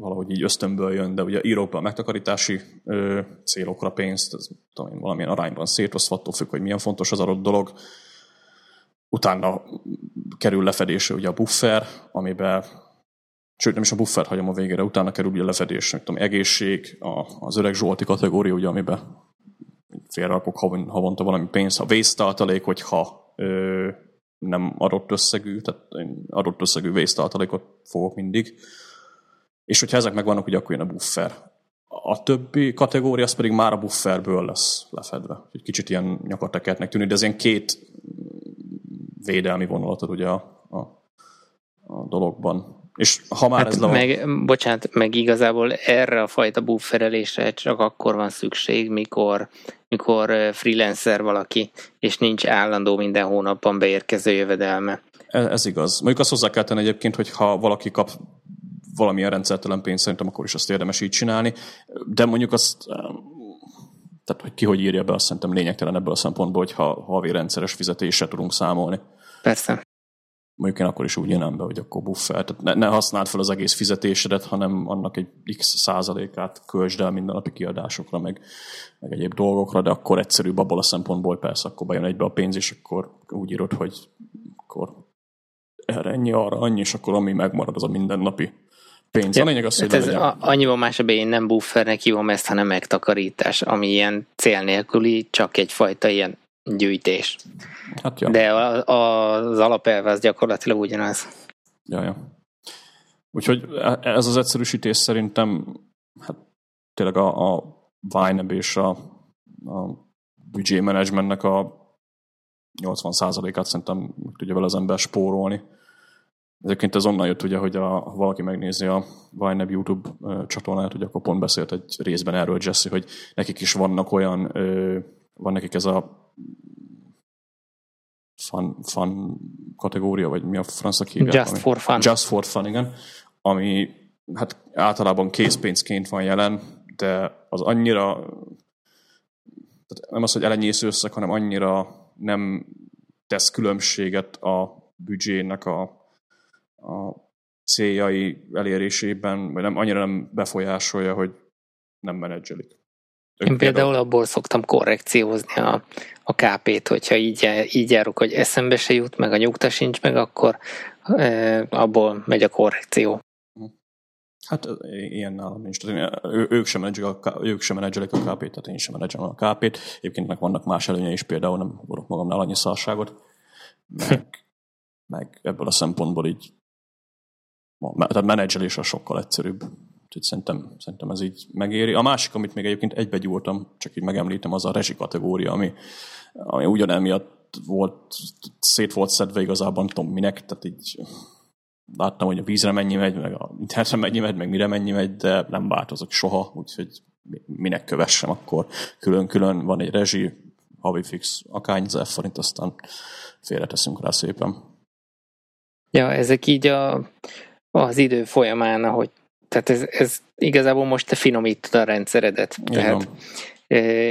valahogy így ösztönből jön, de ugye írok be a megtakarítási ö, célokra pénzt, ez tudom én, valamilyen arányban szétosztva, attól függ, hogy milyen fontos az adott dolog. Utána kerül lefedésre ugye a buffer, amiben sőt nem is a buffert hagyom a végére, utána kerül ugye a lefedés, nem tudom, egészség, a, az öreg Zsolti kategória, ugye, amiben félrakok havonta valami pénz, a vésztartalék, hogyha ö, nem adott összegű, tehát adott összegű vésztartalékot fogok mindig. És hogyha ezek megvannak, ugye akkor jön a buffer. A többi kategória az pedig már a bufferből lesz lefedve. Egy kicsit ilyen nyakatekertnek tűnik, de ez ilyen két védelmi vonalat ugye a, a, a dologban. És ha már hát ez meg, bocsánat, meg igazából erre a fajta bufferelésre csak akkor van szükség, mikor, mikor freelancer valaki, és nincs állandó minden hónapban beérkező jövedelme. Ez, ez igaz. Mondjuk azt hozzá kell tenni egyébként, hogy ha valaki kap valamilyen rendszertelen pénzt, szerintem akkor is azt érdemes így csinálni. De mondjuk azt, tehát hogy ki hogy írja be, azt szerintem lényegtelen ebből a szempontból, hogy ha havi rendszeres fizetéssel tudunk számolni. Persze mondjuk én akkor is úgy jönnem be, hogy akkor buffer. Tehát ne, ne használd fel az egész fizetésedet, hanem annak egy x százalékát költsd el mindennapi kiadásokra, meg, meg egyéb dolgokra, de akkor egyszerűbb abból a szempontból, persze akkor bejön egybe a pénz, és akkor úgy írod, hogy akkor erre ennyi, arra annyi, és akkor ami megmarad, az a mindennapi pénz. A lényeg az, hogy hát ez a, annyival másabb, én nem buffernek hívom ezt, hanem megtakarítás, ami ilyen cél nélküli, csak egyfajta ilyen gyűjtés. Hát ja. De a, a, az alapelve az gyakorlatilag ugyanaz. Ja, ja. Úgyhogy ez az egyszerűsítés szerintem hát tényleg a, a Vineb és a, a budget managementnek a 80%-át szerintem tudja vele az ember spórolni. Egyébként ez onnan jött ugye, hogy a, ha valaki megnézi a Vineb YouTube csatornát, ugye akkor pont beszélt egy részben erről Jesse, hogy nekik is vannak olyan, van nekik ez a fun, fun kategória, vagy mi a francia hívják? Just ami, for fun. Just for fun, igen. Ami hát általában készpénzként van jelen, de az annyira tehát nem az, hogy elenyésző összeg, hanem annyira nem tesz különbséget a büdzsének a, a céljai elérésében, vagy nem, annyira nem befolyásolja, hogy nem menedzselik. Én például abból szoktam korrekciózni a, a KP-t, hogyha így, így járok, hogy eszembe se jut, meg a nyugta sincs meg, akkor e, abból megy a korrekció. Hát ilyen nálam nincs. Tehát én, ők sem menedzselik a, ők sem menedzselik a KP-t, tehát én sem menedzselem a KP-t. Egyébként meg vannak más előnye is, például nem akarok magamnál annyi szarságot. Meg, meg ebből a szempontból így tehát menedzselés a sokkal egyszerűbb. Úgyhogy szerintem, szerintem ez így megéri. A másik, amit még egyébként egybegyúrtam, csak így megemlítem, az a rezsi kategória, ami, ami ugyan emiatt volt, szét volt szedve igazából, nem tudom minek, tehát így láttam, hogy a vízre mennyi megy, meg a internetre mennyi megy, meg mire mennyi megy, de nem változok soha, úgyhogy minek kövessem, akkor külön-külön van egy rezsi, havi fix, akárny ezer forint, aztán félreteszünk rá szépen. Ja, ezek így a, az idő folyamán, ahogy tehát ez, ez igazából most te finomítod a rendszeredet. Tehát,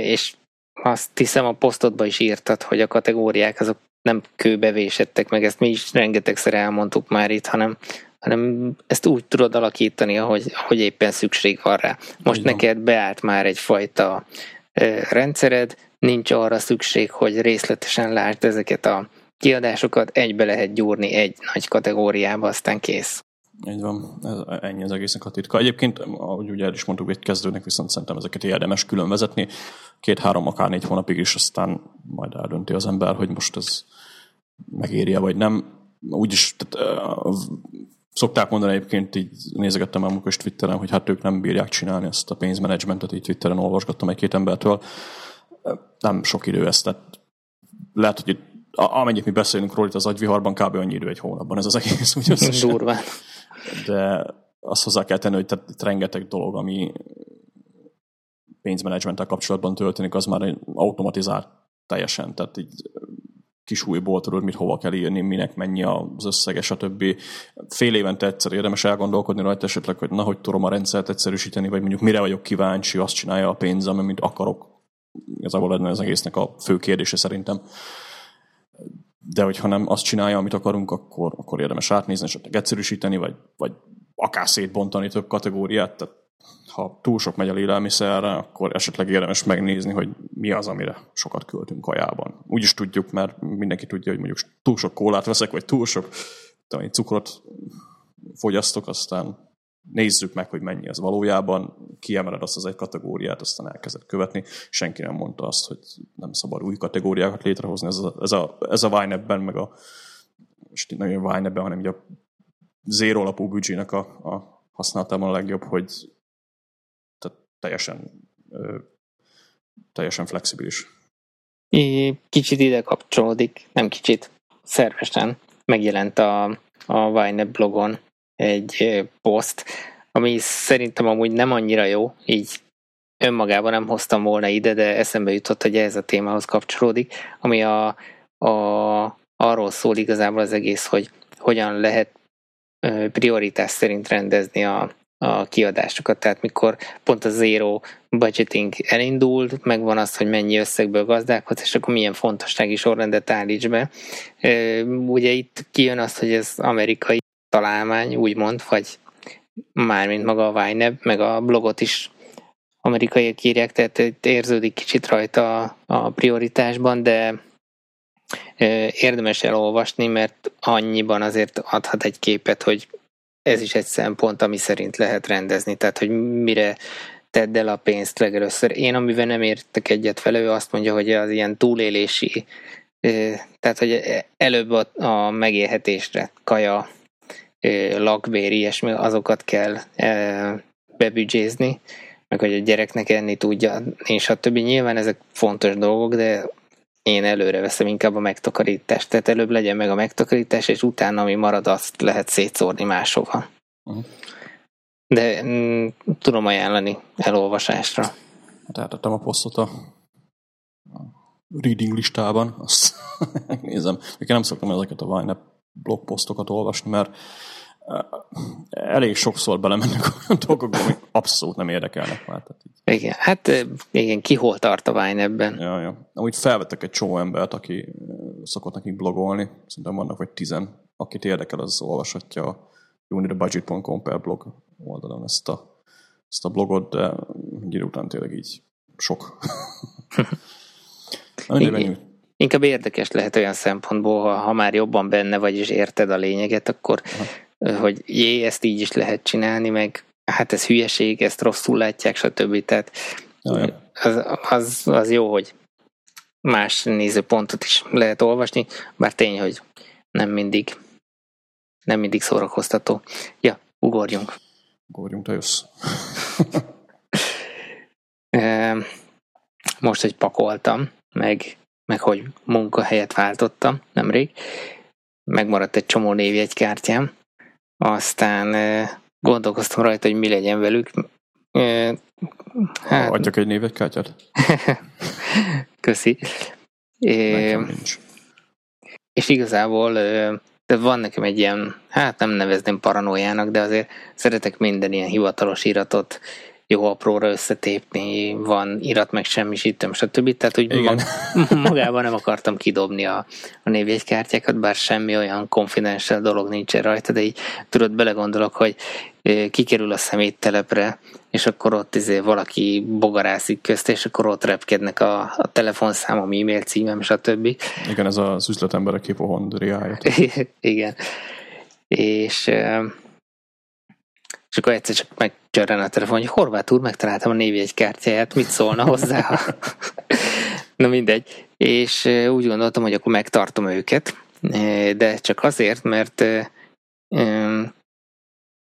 és azt hiszem a posztodban is írtad, hogy a kategóriák azok nem kőbevésettek meg, ezt mi is rengetegszer elmondtuk már itt, hanem, hanem ezt úgy tudod alakítani, ahogy, ahogy éppen szükség van rá. Most Igen. neked beállt már egyfajta rendszered, nincs arra szükség, hogy részletesen lásd ezeket a kiadásokat, egybe lehet gyúrni egy nagy kategóriába, aztán kész. Így van, ez, ennyi az egésznek a titka. Egyébként, ahogy ugye el is mondtuk, egy kezdőnek viszont szerintem ezeket érdemes külön vezetni, két-három, akár négy hónapig is, aztán majd eldönti az ember, hogy most ez megéri vagy nem. Úgyis tehát, uh, szokták mondani egyébként, így nézegettem el most Twitteren, hogy hát ők nem bírják csinálni ezt a pénzmenedzsmentet, így Twitteren olvasgattam egy-két embertől. Nem sok idő ez, tehát lehet, hogy amennyit mi beszélünk róla itt az agyviharban, kb. annyi idő egy hónapban ez az egész. Úgy Durván de azt hozzá kell tenni, hogy tehát rengeteg dolog, ami pénzmenedzsmenttel kapcsolatban történik, az már automatizált teljesen, tehát így kisújból tudod, mit hova kell írni, minek mennyi az összege, stb. Fél évente egyszer érdemes elgondolkodni rajta esetleg, hogy na, hogy tudom a rendszert egyszerűsíteni, vagy mondjuk mire vagyok kíváncsi, azt csinálja a pénzem, mint akarok. Igazából lenne az egésznek a fő kérdése szerintem de hogyha nem azt csinálja, amit akarunk, akkor, akkor érdemes átnézni, esetleg egyszerűsíteni, vagy, vagy akár szétbontani több kategóriát. Tehát ha túl sok megy a élelmiszerre, akkor esetleg érdemes megnézni, hogy mi az, amire sokat költünk kajában. Úgy is tudjuk, mert mindenki tudja, hogy mondjuk túl sok kólát veszek, vagy túl sok cukrot fogyasztok, aztán nézzük meg, hogy mennyi ez valójában, kiemeled azt az egy kategóriát, aztán elkezded követni. Senki nem mondta azt, hogy nem szabad új kategóriákat létrehozni. Ez a, ez a, ez a Vine-ben, meg a most nem a Vine-ben, hanem a zéro alapú büdzsének a, a használatában a legjobb, hogy tehát teljesen, ö, teljesen flexibilis. Kicsit ide kapcsolódik, nem kicsit, szervesen megjelent a, a Vine blogon egy poszt, ami szerintem amúgy nem annyira jó, így önmagában nem hoztam volna ide, de eszembe jutott, hogy ez a témához kapcsolódik, ami a, a, arról szól igazából az egész, hogy hogyan lehet prioritás szerint rendezni a, a kiadásokat, tehát mikor pont a zero budgeting elindult, megvan az, hogy mennyi összegből gazdálkodsz, és akkor milyen fontossági sorrendet állíts be. Ugye itt kijön az, hogy ez amerikai találmány, úgymond, vagy mármint maga a Vine, meg a blogot is amerikaiak írják, tehát érződik kicsit rajta a prioritásban, de érdemes elolvasni, mert annyiban azért adhat egy képet, hogy ez is egy szempont, ami szerint lehet rendezni, tehát hogy mire tedd el a pénzt legelőször. Én, amivel nem értek egyet vele, ő azt mondja, hogy az ilyen túlélési, tehát hogy előbb a megélhetésre, kaja, lakbér, ilyesmi, azokat kell bebüdzsézni, meg hogy a gyereknek enni tudja, és a többi. Nyilván ezek fontos dolgok, de én előre veszem inkább a megtakarítást. Tehát előbb legyen meg a megtakarítás, és utána, ami marad, azt lehet szétszórni máshova. Uh-huh. De mm, tudom ajánlani elolvasásra. Tehát a posztot a reading listában, azt nézem. Én nem szoktam ezeket a Vine blogposztokat olvasni, mert elég sokszor belemennek olyan dolgokba, amik abszolút nem érdekelnek már. Tehát így. Igen, hát igen, ki hol tart a Vine ebben? Ja, ja. Amúgy felvettek egy csomó embert, aki szokott nekik blogolni, szerintem vannak vagy tizen, akit érdekel, az olvashatja a unitthebudget.com per blog oldalon ezt a, ezt a blogot, de egy után tényleg így sok. Igen. Inkább érdekes lehet olyan szempontból, ha, ha már jobban benne vagy és érted a lényeget, akkor Aha hogy jé, ezt így is lehet csinálni, meg hát ez hülyeség, ezt rosszul látják, stb. Tehát az, az, az jó, hogy más nézőpontot is lehet olvasni, bár tény, hogy nem mindig nem mindig szórakoztató. Ja, ugorjunk. Ugorjunk, te jössz. Most, hogy pakoltam, meg, meg hogy munkahelyet váltottam nemrég, megmaradt egy csomó névjegykártyám, aztán gondolkoztam rajta, hogy mi legyen velük. Hát, Adjak egy névegykártyát? Köszi. Nekem nincs. És igazából de van nekem egy ilyen, hát nem nevezném paranoiának, de azért szeretek minden ilyen hivatalos iratot jó apróra összetépni, van irat meg semmisítem, stb. Tehát úgy Igen. magában nem akartam kidobni a, a névjegykártyákat, bár semmi olyan confidential dolog nincsen rajta, de így tudod, belegondolok, hogy kikerül a szeméttelepre, és akkor ott izé valaki bogarászik közt, és akkor ott repkednek a, a telefonszámom, e-mail címem, stb. Igen, ez az üzletemberek hipohondriája. Igen. És és akkor egyszer csak megcsörren a telefon, hogy Horváth úr, megtaláltam a névjegykártyáját, mit szólna hozzá? Na mindegy. És úgy gondoltam, hogy akkor megtartom őket, de csak azért, mert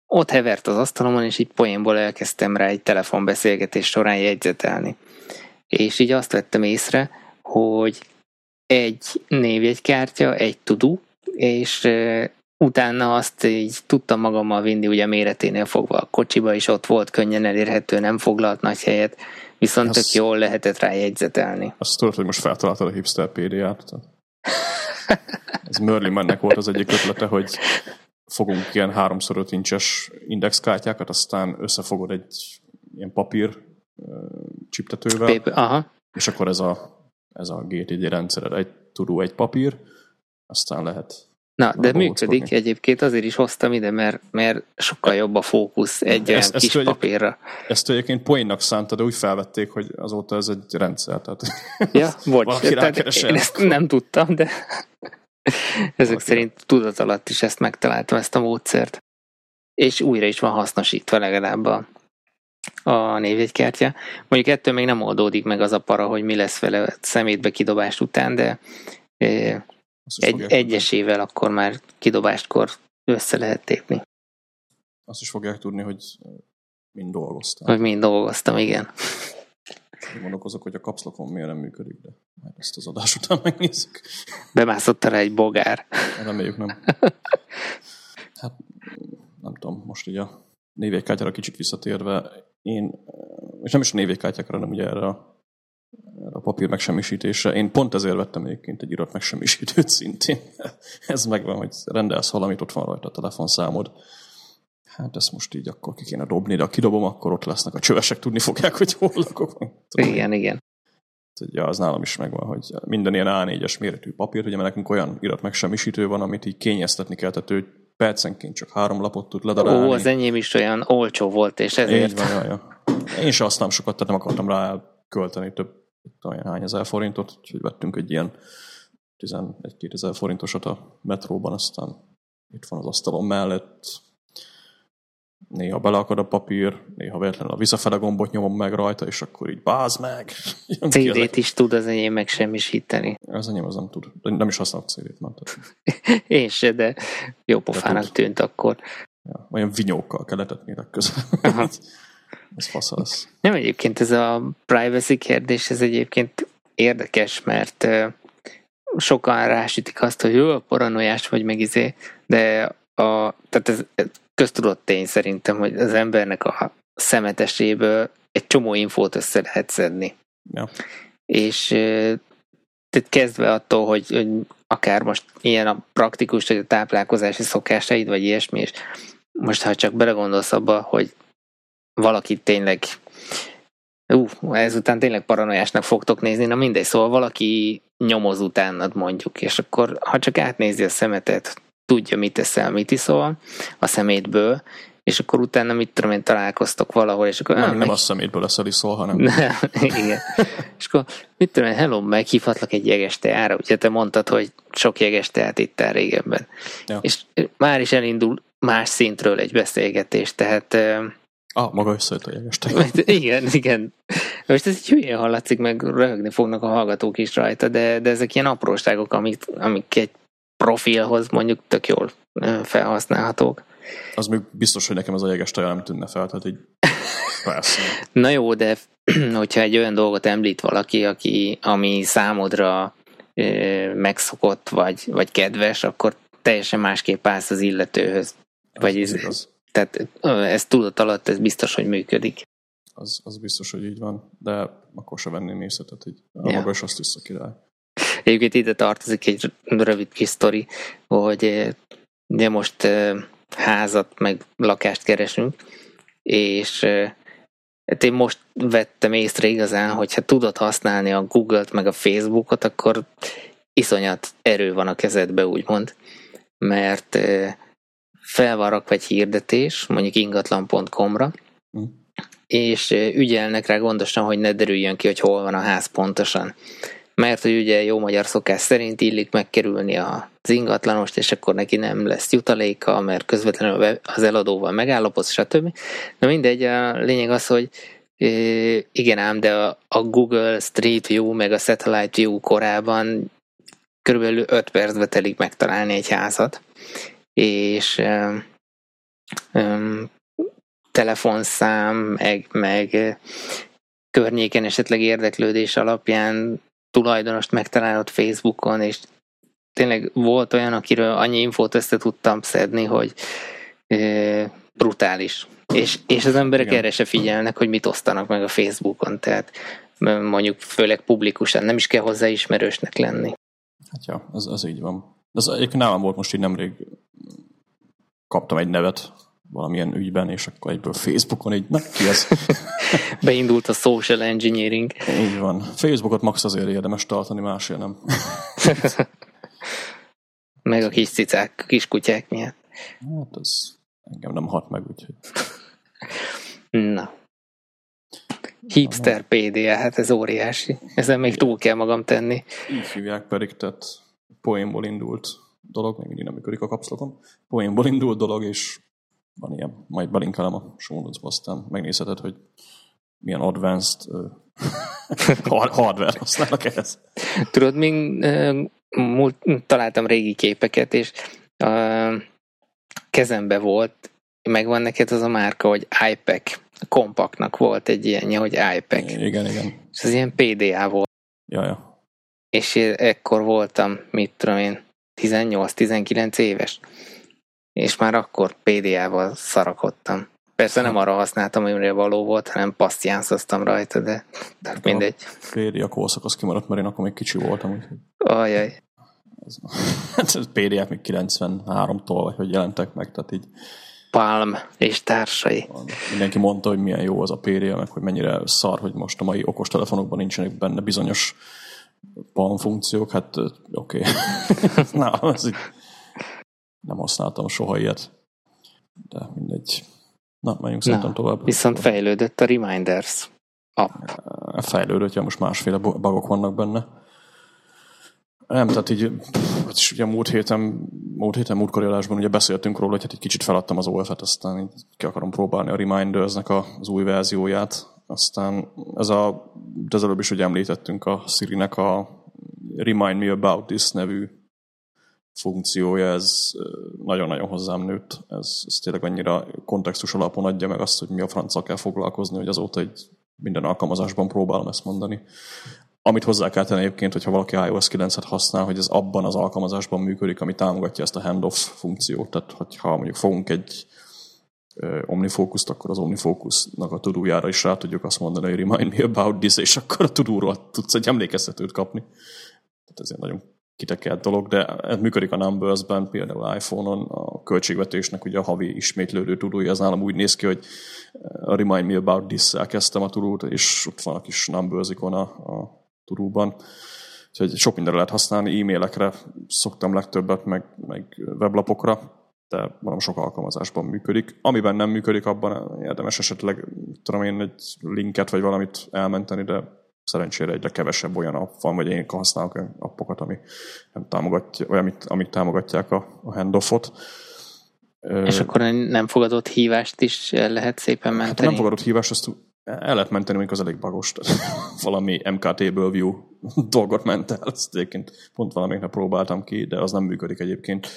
ott hevert az asztalomon, és így poénból elkezdtem rá egy telefonbeszélgetés során jegyzetelni. És így azt vettem észre, hogy egy névjegykártya, egy tudó, és utána azt így tudtam magammal vinni, ugye méreténél fogva a kocsiba is ott volt, könnyen elérhető, nem foglalt nagy helyet, viszont azt, tök jól lehetett rá jegyzetelni. Azt tudod, hogy most feltaláltad a hipster PD-ját? Ez Merlin mennek volt az egyik ötlete, hogy fogunk ilyen 3x5 incses indexkártyákat, aztán összefogod egy ilyen papír csiptetővel, Paper, aha. és akkor ez a, ez a GTD rendszered, egy tudó, egy papír, aztán lehet Na, de működik fogni. egyébként, azért is hoztam ide, mert, mert sokkal jobb a fókusz egy olyan ezt, kis ezt papírra. Ezt egyébként poénnak szánta, de úgy felvették, hogy azóta ez egy rendszer. Tehát ja, bocs, tehát én ezt nem tudtam, de ezek Valaki szerint tudat alatt is ezt megtaláltam, ezt a módszert. és újra is van hasznosítva legalább a, a névjegykártya. Mondjuk ettől még nem oldódik meg az a para, hogy mi lesz vele szemétbe kidobást után, de egy, egyesével akkor már kidobástkor össze lehet tépni. Azt is fogják tudni, hogy mind dolgoztam. Hogy mind dolgoztam, igen. Én gondolkozok, hogy a kapszlokon miért nem működik, de majd ezt az adás után megnézzük. Bemászott rá egy bogár. Reméljük nem. Hát nem tudom, most így a névékkártyára kicsit visszatérve, én, és nem is a névékkártyákra, hanem ugye erre a, a papír megsemmisítésre, én pont ezért vettem egyébként egy irat megsemmisítőt szintén. Ez megvan, hogy rendelsz valamit, ott van rajta a telefonszámod, hát ezt most így akkor ki kéne dobni, de ha kidobom, akkor ott lesznek a csövesek, tudni fogják, hogy hol lakok. Igen, igen. Ja, az nálam is megvan, hogy minden ilyen A4-es méretű papír, ugye mert nekünk olyan irat megsemmisítő van, amit így kényeztetni kell, tehát ő percenként csak három lapot tud ledarálni. Ó, az enyém is olyan olcsó volt, és ezért... Így van, ja, ja. Én azt nem sokat, tehát nem akartam rá költeni több olyan hány ezer forintot, úgyhogy vettünk egy ilyen 11-2 ezer forintosat a metróban, aztán itt van az asztalon mellett, néha beleakad a papír, néha véletlenül a visszafele gombot nyomom meg rajta, és akkor így báz meg. CD-t is tud az enyém megsemmisíteni. Az enyém az nem tud. De nem is használok CD-t, nem Én se, de jó pofának tűnt akkor. Ja, olyan vinyókkal kellett etni legközelebb. ez fasz az. Nem egyébként ez a privacy kérdés, ez egyébként érdekes, mert sokan rásütik azt, hogy jó, paranoiás vagy meg izé, de a, tehát ez, köztudott tény szerintem, hogy az embernek a szemeteséből egy csomó infót össze lehet szedni. Ja. És tehát kezdve attól, hogy, hogy akár most ilyen a praktikus, vagy a táplálkozási szokásaid, vagy ilyesmi, és most ha csak belegondolsz abba, hogy valaki tényleg ú, ezután tényleg paranoiásnak fogtok nézni, na mindegy, szóval valaki nyomoz utánad mondjuk, és akkor ha csak átnézi a szemetet, tudja, mit teszel, mit iszol a szemétből, és akkor utána mit tudom én, találkoztok valahol, és akkor... Nem, nem, nem a szemétből leszel iszol, hanem... Nem, igen. és akkor mit tudom én, hello, meghívhatlak egy jeges teára, ugye te mondtad, hogy sok jeges teát ittál régebben. Ja. És már is elindul más szintről egy beszélgetés, tehát... Ah, maga összejött a jeges Igen, igen. Most ez egy hülyén hallatszik, meg röhögni fognak a hallgatók is rajta, de, de ezek ilyen apróságok, amik, amik egy profilhoz mondjuk tök jól felhasználhatók. Az még biztos, hogy nekem az a jeges taja nem tűnne fel, tehát így persze. Na jó, de hogyha egy olyan dolgot említ valaki, aki, ami számodra ö, megszokott, vagy, vagy kedves, akkor teljesen másképp állsz az illetőhöz. Vagy ez, ez, tehát ez tudat alatt ez biztos, hogy működik. Az, az biztos, hogy így van, de akkor se venném észre, tehát így ja. maga is azt vissza király. Egyébként ide tartozik egy rövid kis sztori, hogy ugye most házat meg lakást keresünk, és hát én most vettem észre igazán, hogy ha tudod használni a Google-t meg a Facebookot, akkor iszonyat erő van a kezedbe, úgymond. Mert fel van rakva egy hirdetés, mondjuk ingatlan.com-ra, mm. és ügyelnek rá gondosan, hogy ne derüljön ki, hogy hol van a ház pontosan mert hogy ugye jó magyar szokás szerint illik megkerülni az ingatlanost, és akkor neki nem lesz jutaléka, mert közvetlenül az eladóval megállapodsz, stb. Na mindegy, a lényeg az, hogy igen ám, de a Google Street View meg a Satellite View korában körülbelül 5 percbe telik megtalálni egy házat, és um, telefonszám, meg, meg környéken esetleg érdeklődés alapján tulajdonost megtalálod Facebookon, és tényleg volt olyan, akiről annyi infót össze tudtam szedni, hogy e, brutális. És, és az emberek Igen. erre se figyelnek, hogy mit osztanak meg a Facebookon, tehát mondjuk főleg publikusan, nem is kell hozzá ismerősnek lenni. Hát ja, az, az így van. Az egyébként nálam volt most így nemrég kaptam egy nevet valamilyen ügyben, és akkor egyből Facebookon így, na ki ez? Beindult a social engineering. Így van. Facebookot max azért érdemes tartani, másért nem. meg a kis cicák, kis kutyák miatt. Hát az engem nem hat meg, úgyhogy... Na. Hipster PDA, hát ez óriási. Ezen még túl kell magam tenni. Így hívják pedig, tehát poénból indult dolog, még mindig nem működik a kapszlatom. Poénból indult dolog, és van ilyen. Majd belinkelem a show aztán megnézheted, hogy milyen advanced hardware használnak ehhez. Tudod, még múlt, találtam régi képeket, és uh, kezembe volt, megvan neked az a márka, hogy iPac. A kompaktnak volt egy ilyenje, hogy iPac. Igen, igen. És az ilyen PDA volt. Ja, ja. És ekkor voltam, mit tudom én, 18-19 éves. És már akkor PDA-val szarakodtam. Persze nem arra használtam, amire való volt, hanem pasztjánszoztam rajta, de tehát mindegy. A PDA korszak az kimaradt, mert én akkor még kicsi voltam. Úgyhogy... Ajaj. Ez, ez PDA-k még 93-tól, vagy hogy jelentek meg, tehát így Palm és társai. Mindenki mondta, hogy milyen jó az a PDA, meg hogy mennyire szar, hogy most a mai okostelefonokban nincsenek benne bizonyos Palm funkciók, hát oké. Okay. Na, az így nem használtam soha ilyet. De mindegy. Na, menjünk szerintem tovább. Viszont fejlődött a Reminders app. Fejlődött, ja, most másféle bugok vannak benne. Nem, tehát így, hát is ugye múlt héten, múlt héten, múlt korrelásban ugye beszéltünk róla, hogy hát egy kicsit feladtam az OF-et, aztán így ki akarom próbálni a Reminders-nek az új verzióját. Aztán ez a, de az előbb is ugye említettünk a Siri-nek a Remind Me About This nevű funkciója, ez nagyon-nagyon hozzám nőtt. Ez, ez tényleg annyira kontextus alapon adja meg azt, hogy mi a francia kell foglalkozni, hogy azóta egy minden alkalmazásban próbálom ezt mondani. Amit hozzá kell tenni egyébként, hogyha valaki iOS 9-et használ, hogy ez abban az alkalmazásban működik, ami támogatja ezt a handoff funkciót. Tehát, hogyha mondjuk fogunk egy omnifocus akkor az omnifocusnak a tudójára is rá tudjuk azt mondani, hogy remind me about this, és akkor a tudóról tudsz egy emlékeztetőt kapni. Tehát ez egy nagyon kitekelt dolog, de ez működik a Numbers-ben, például iPhone-on a költségvetésnek ugye a havi ismétlődő tudója, az nálam úgy néz ki, hogy a Remind Me About This-szel kezdtem a tudót, és ott van a kis Numbers ikon a, a tudóban. Úgyhogy sok mindenre lehet használni, e-mailekre szoktam legtöbbet, meg, meg weblapokra, de valami sok alkalmazásban működik. Amiben nem működik, abban érdemes esetleg, tudom én, egy linket vagy valamit elmenteni, de szerencsére egyre kevesebb olyan app van, vagy én használok olyan appokat, ami nem támogatja, vagy amit, amit támogatják a, a handoffot. És akkor nem fogadott hívást is lehet szépen menteni? Hát nem fogadott hívást, azt el lehet menteni, mondjuk az elég bagos. valami MKT-ből view dolgot ment el. Ezt egyébként pont valamelyiknek próbáltam ki, de az nem működik egyébként.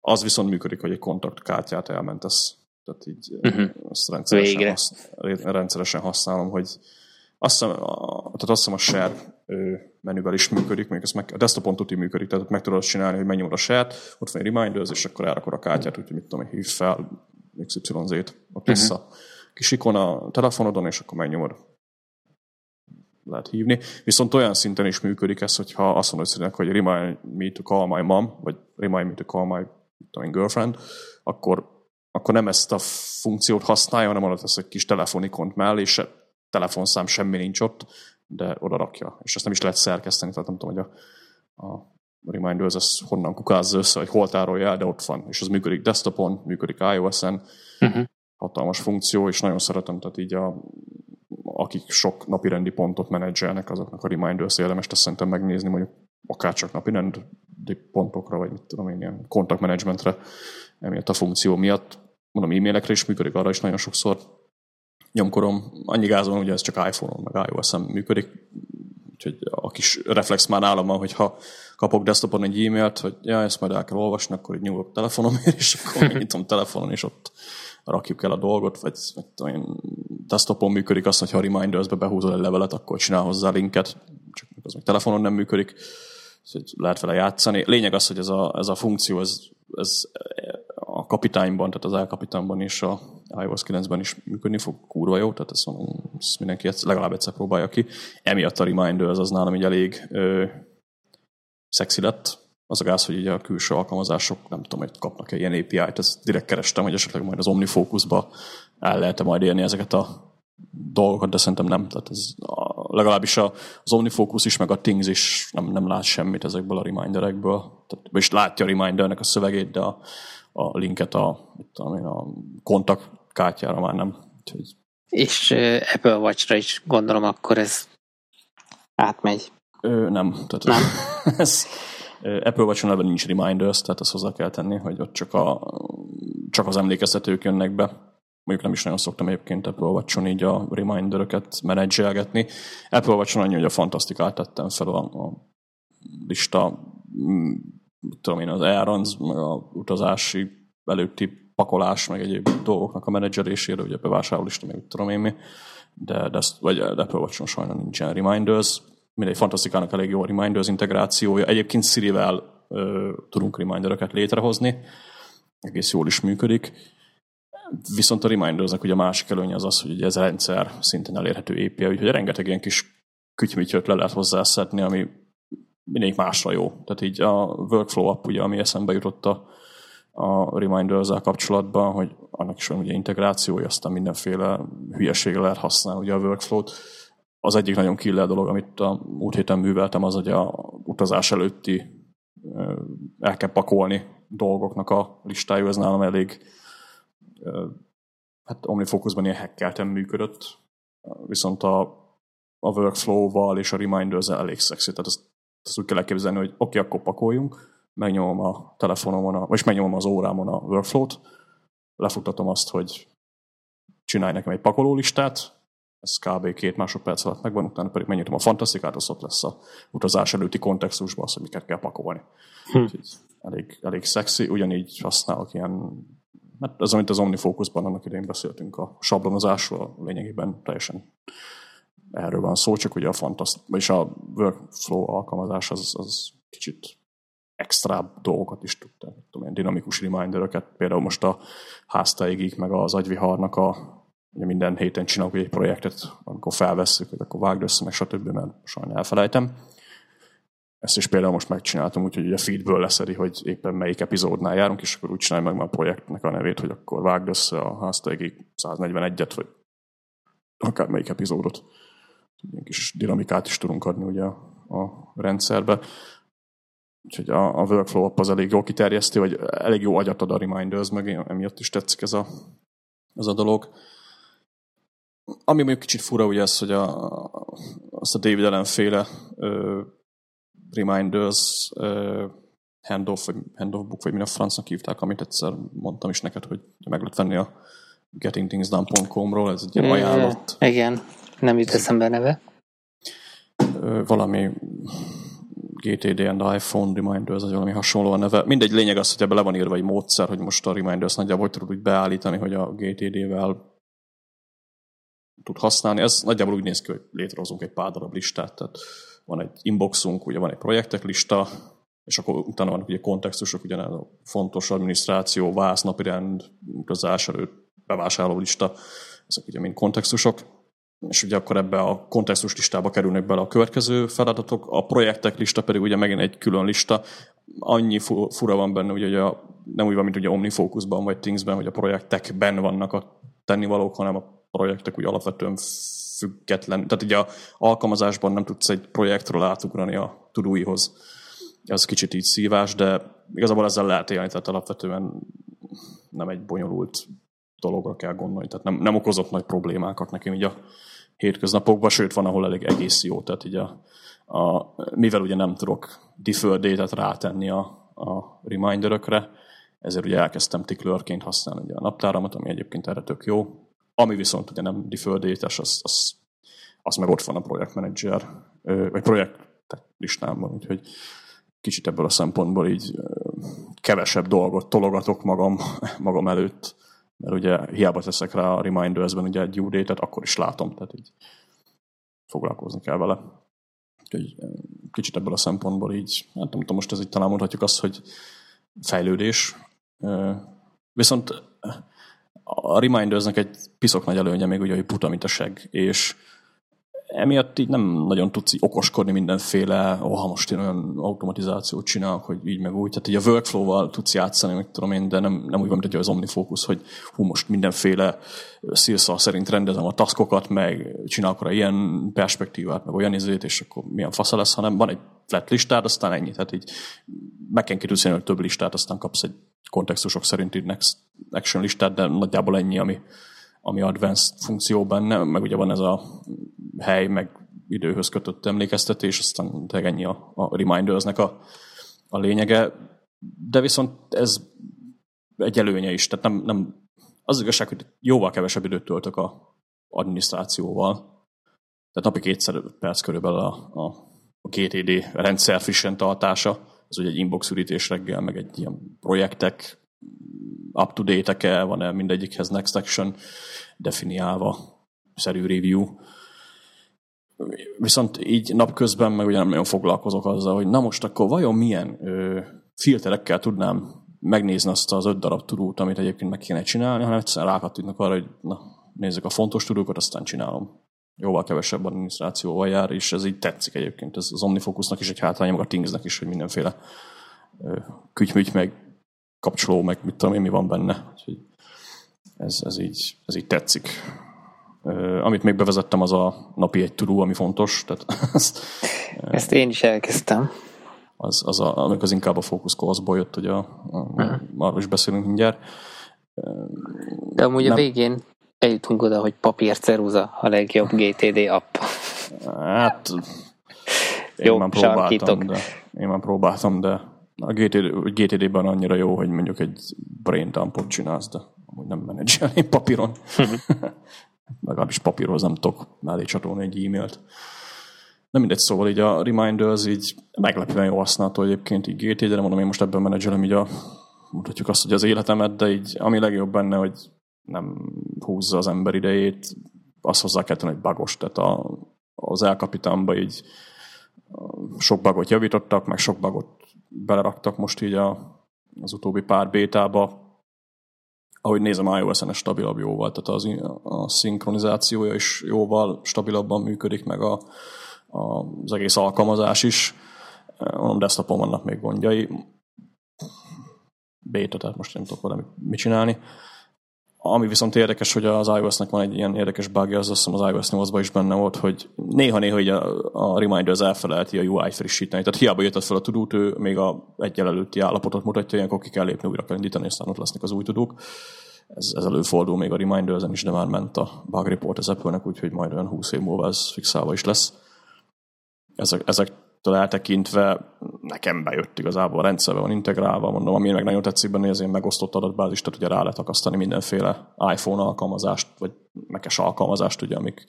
Az viszont működik, hogy egy kontaktkártyát elmentesz. Tehát így uh-huh. azt rendszeresen, hasz, rendszeresen használom, hogy azt hiszem, a, tehát azt hiszem a share menüvel is működik, még ez meg, a desktopon tuti működik, tehát meg tudod csinálni, hogy megnyomod a share ott van egy reminders, és akkor elrakod a kártyát, úgyhogy mit tudom, hív fel XYZ-t, ott lesz uh-huh. a kis ikon a telefonodon, és akkor megnyomod. Lehet hívni. Viszont olyan szinten is működik ez, hogyha azt mondod hogy remind me to call my mom, vagy remind me to call my tudom, girlfriend, akkor, akkor nem ezt a funkciót használja, hanem oda tesz egy kis telefonikont mellé, és telefonszám semmi nincs ott, de oda rakja. És ezt nem is lehet szerkeszteni, tehát nem tudom, hogy a, a Reminders ez honnan kukázza össze, hogy hol tárolja el, de ott van. És az működik desktopon, működik iOS-en, uh-huh. hatalmas funkció, és nagyon szeretem, tehát így a, akik sok napirendi pontot menedzselnek, azoknak a Reminders érdemes ezt szerintem megnézni, mondjuk akár csak napirendi pontokra, vagy mit tudom én, ilyen kontaktmenedzsmentre, emiatt a funkció miatt. Mondom, e-mailekre is működik, arra is nagyon sokszor nyomkorom. Annyi gázon, hogy ez csak iPhone-on, meg iOS-en működik, úgyhogy a kis reflex már nálam van, hogyha kapok desktopon egy e-mailt, hogy ja, ezt majd el kell olvasni, akkor így nyugodok telefonomért, és akkor nyitom telefonon, és ott rakjuk el a dolgot, vagy, vagy tudom én, desktopon működik azt, hogy ha Reminders-be behúzol egy levelet, akkor csinál hozzá linket, csak az még telefonon nem működik, lehet vele játszani. Lényeg az, hogy ez a, ez a funkció, ez, ez a kapitányban, tehát az elkapitányban is a iOS 9-ben is működni fog, kurva jó, tehát ezt, mondom, ezt mindenki legalább egyszer próbálja ki. Emiatt a reminder az, az nálam így elég ö, szexi lett. Az a gáz, hogy ugye a külső alkalmazások, nem tudom, hogy kapnak-e ilyen API-t, ezt direkt kerestem, hogy esetleg majd az OmniFocus-ba el lehet -e majd érni ezeket a dolgokat, de szerintem nem. Tehát ez legalábbis a, az OmniFocus is, meg a Things is nem, nem lát semmit ezekből a reminderekből. Tehát, és látja a remindernek a szövegét, de a, a linket a, tudom én, a kontaktkártyára már nem. Úgyhogy... És Apple Watch-ra is gondolom akkor ez átmegy. Ö, nem. Tehát nem. ez, Apple Watch-on nincs reminders, tehát azt hozzá kell tenni, hogy ott csak, a, csak az emlékeztetők jönnek be. Mondjuk nem is nagyon szoktam egyébként Apple watch így a reminderöket menedzselgetni. Apple watch annyi, hogy a fantasztikát tettem fel a, a lista, mm, tudom én, az errands, a utazási előtti pakolás, meg egyéb dolgoknak a menedzselésére, ugye bevásárlólista, meg tudom én mi, de, de ezt, vagy Apple Watch-on sajnos nincsen reminders, mindegy fantasztikának elég jó a reminders integrációja. Egyébként Siri-vel ö, tudunk remindereket létrehozni, egész jól is működik. Viszont a remindersnek ugye a másik előnye az az, hogy ugye ez a rendszer szinten elérhető API, úgyhogy rengeteg ilyen kis kütyümütyöt le lehet hozzászetni, ami mindig másra jó. Tehát így a workflow app, ugye, ami eszembe jutott a, a reminders kapcsolatban, hogy annak is van ugye integrációja, aztán mindenféle hülyeségre lehet használni ugye a workflow-t. Az egyik nagyon killer dolog, amit a múlt héten műveltem, az, hogy a utazás előtti el kell pakolni dolgoknak a listája, ez nálam elég hát OmniFocusban ilyen hackelten működött, viszont a, a workflow-val és a reminders elég szexi, tehát ezt, ezt úgy kell elképzelni, hogy oké, okay, akkor pakoljunk, megnyomom a telefonomon, a, vagy megnyomom az órámon a workflow-t, lefutatom azt, hogy csinálj nekem egy pakolólistát, ez kb. két másodperc alatt megvan, utána pedig megnyitom a fantasztikát, az ott lesz a utazás előtti kontextusban az, hogy miket kell pakolni. Hm. elég, elég szexi, ugyanígy használok ilyen, hát ez amit az OmniFocusban annak idején beszéltünk a sablonozásról, lényegében teljesen erről van szó, csak ugye a fantaszt, vagyis a workflow alkalmazás az, az kicsit extra dolgokat is tud tenni. Tudom, ilyen dinamikus reminderöket, például most a háztáigig, meg az agyviharnak a ugye minden héten csinálok egy projektet, amikor felvesszük, hogy akkor vágd össze, meg stb., mert sajnán elfelejtem. Ezt is például most megcsináltam, úgyhogy a feedből leszedi, hogy éppen melyik epizódnál járunk, és akkor úgy csinálj meg már a projektnek a nevét, hogy akkor vágd össze a háztáigig 141-et, vagy akár melyik epizódot. Ilyen kis dinamikát is tudunk adni ugye a, rendszerbe. Úgyhogy a, a workflow app az elég jó kiterjesztő, vagy elég jó agyat ad a reminders, meg emiatt is tetszik ez a, ez a dolog. Ami mondjuk kicsit fura, ugye ez, hogy a, azt a David Allen féle reminders uh, handoff, vagy handoff book, vagy mi a francnak hívták, amit egyszer mondtam is neked, hogy meg lehet venni a gettingthingsdone.com-ról, ez egy ilyen ajánlott. Igen, nem jut eszembe neve. Uh, valami GTD and iPhone Reminders, az valami hasonló a neve. Mindegy, lényeg az, hogy ebbe le van írva egy módszer, hogy most a Reminders nagyjából hogy tudod úgy beállítani, hogy a GTD-vel tud használni. Ez nagyjából úgy néz ki, hogy létrehozunk egy pár darab listát, tehát van egy inboxunk, ugye van egy projektek lista, és akkor utána vannak ugye kontextusok, ugye a fontos adminisztráció, vász, napirend, utazás előtt, bevásárló lista, ezek ugye mind kontextusok, és ugye akkor ebbe a kontextus listába kerülnek bele a következő feladatok, a projektek lista pedig ugye megint egy külön lista, annyi fura van benne, ugye, hogy a, nem úgy van, mint ugye OmniFocusban vagy Thingsben, hogy a projektekben vannak a tennivalók, hanem a projektek úgy alapvetően független. Tehát ugye a alkalmazásban nem tudsz egy projektről átugrani a tudóihoz. Ez kicsit így szívás, de igazából ezzel lehet élni, tehát alapvetően nem egy bonyolult dologra kell gondolni. Tehát nem, nem okozott nagy problémákat nekem így a hétköznapokban, sőt van, ahol elég egész jó. Tehát így a, a, mivel ugye nem tudok defer date-et rátenni a, a reminderökre, ezért ugye elkezdtem ticklerként használni ugye a naptáramat, ami egyébként erre tök jó. Ami viszont ugye nem defer date-es, az, az, az meg ott van a projektmenedzser, vagy projekt listámban, úgyhogy kicsit ebből a szempontból így kevesebb dolgot tologatok magam, magam előtt, mert ugye hiába teszek rá a reminders ugye egy due akkor is látom, tehát így foglalkozni kell vele. Úgyhogy kicsit ebből a szempontból így, hát nem tudom, most ez így talán mondhatjuk azt, hogy fejlődés. Viszont a Remindersnek egy piszok nagy előnye még ugye, hogy puta, mint a seg, és emiatt így nem nagyon tudsz így okoskodni mindenféle, oh, ha most én olyan automatizációt csinálok, hogy így meg úgy. Tehát így a workflow-val tudsz játszani, meg tudom én, de nem, nem úgy van, mint az OmniFocus, hogy hú, most mindenféle szilszal szerint rendezem a taskokat, meg csinálok rá ilyen perspektívát, meg olyan izét, és akkor milyen fasza lesz, hanem van egy flat listád, aztán ennyi. Tehát így meg kell hogy több listát, aztán kapsz egy kontextusok szerinti next action listát, de nagyjából ennyi, ami, ami advanced funkció benne, meg ugye van ez a hely, meg időhöz kötött emlékeztetés, aztán tényleg ennyi a, a remindersnek a, a lényege. De viszont ez egy előnye is. Tehát nem, nem, az igazság, hogy jóval kevesebb időt töltök a adminisztrációval. Tehát napi kétszer perc körülbelül a, a, a GTD rendszer frissen tartása. Ez ugye egy inbox ürítés reggel, meg egy ilyen projektek up-to-date-e, van-e mindegyikhez next action definiálva, szerű review. Viszont így napközben meg ugye nem nagyon foglalkozok azzal, hogy na most akkor vajon milyen ö, filterekkel tudnám megnézni azt az öt darab tudót, amit egyébként meg kéne csinálni, hanem egyszerűen rákattintnak arra, hogy na, nézzük a fontos tudókat, aztán csinálom. Jóval kevesebb adminisztrációval jár, és ez így tetszik egyébként. Ez az Omnifocusnak is egy hátránya, meg a Thingsnek is, hogy mindenféle kütymügy, meg kapcsoló, meg mit tudom én, mi van benne. Úgyhogy ez, ez, így, ez így tetszik. Uh, amit még bevezettem, az a napi egy tudó, ami fontos. Tehát ezt, ezt én is elkezdtem. Az, az, a, amikor az inkább a focus ból jött, hogy a, a, uh-huh. arról is beszélünk mindjárt. De amúgy Nem. a végén eljutunk oda, hogy papírceruza a legjobb GTD app. Hát, én Jó, már próbáltam, de, én már próbáltam, de a GTD, GTD-ben annyira jó, hogy mondjuk egy brain dumpot csinálsz, de amúgy nem menedzselni papíron. Legalábbis papírhoz nem tudok mellé csatolni egy e-mailt. Nem mindegy, szóval így a Reminders így meglepően jó használható egyébként így GTD, de mondom, én most ebben menedzselem így a, mutatjuk azt, hogy az életemet, de így ami legjobb benne, hogy nem húzza az ember idejét, azt hozzá kell tenni, hogy bagos, tehát a, az elkapitánba így sok bagot javítottak, meg sok bagot beleraktak most így a, az utóbbi pár bétába. Ahogy nézem, iOS-en stabilabb jóval, tehát az, a szinkronizációja is jóval stabilabban működik, meg a, a, az egész alkalmazás is. Mondom, desktopon vannak még gondjai. Béta, tehát most nem tudok vele mit csinálni. Ami viszont érdekes, hogy az iOS-nek van egy ilyen érdekes bugja, az azt hiszem az iOS 8 is benne volt, hogy néha-néha a, a Reminders elfelelti a UI frissíteni. Tehát hiába jött fel a tudót, ő még a egyel előtti állapotot mutatja, ilyenkor ki kell lépni, újra kell indítani, aztán ott lesznek az új tudók. Ez, ez előfordul még a Reminders-en is, de már ment a bug report az Apple-nek, úgyhogy majd olyan 20 év múlva ez fixálva is lesz. Ezek, ezek eltekintve nekem bejött igazából, a rendszerbe van integrálva, mondom, ami meg nagyon tetszik benne, az ilyen megosztott adatbázis, tehát ugye rá lehet akasztani mindenféle iPhone alkalmazást, vagy mekes alkalmazást, ugye, amik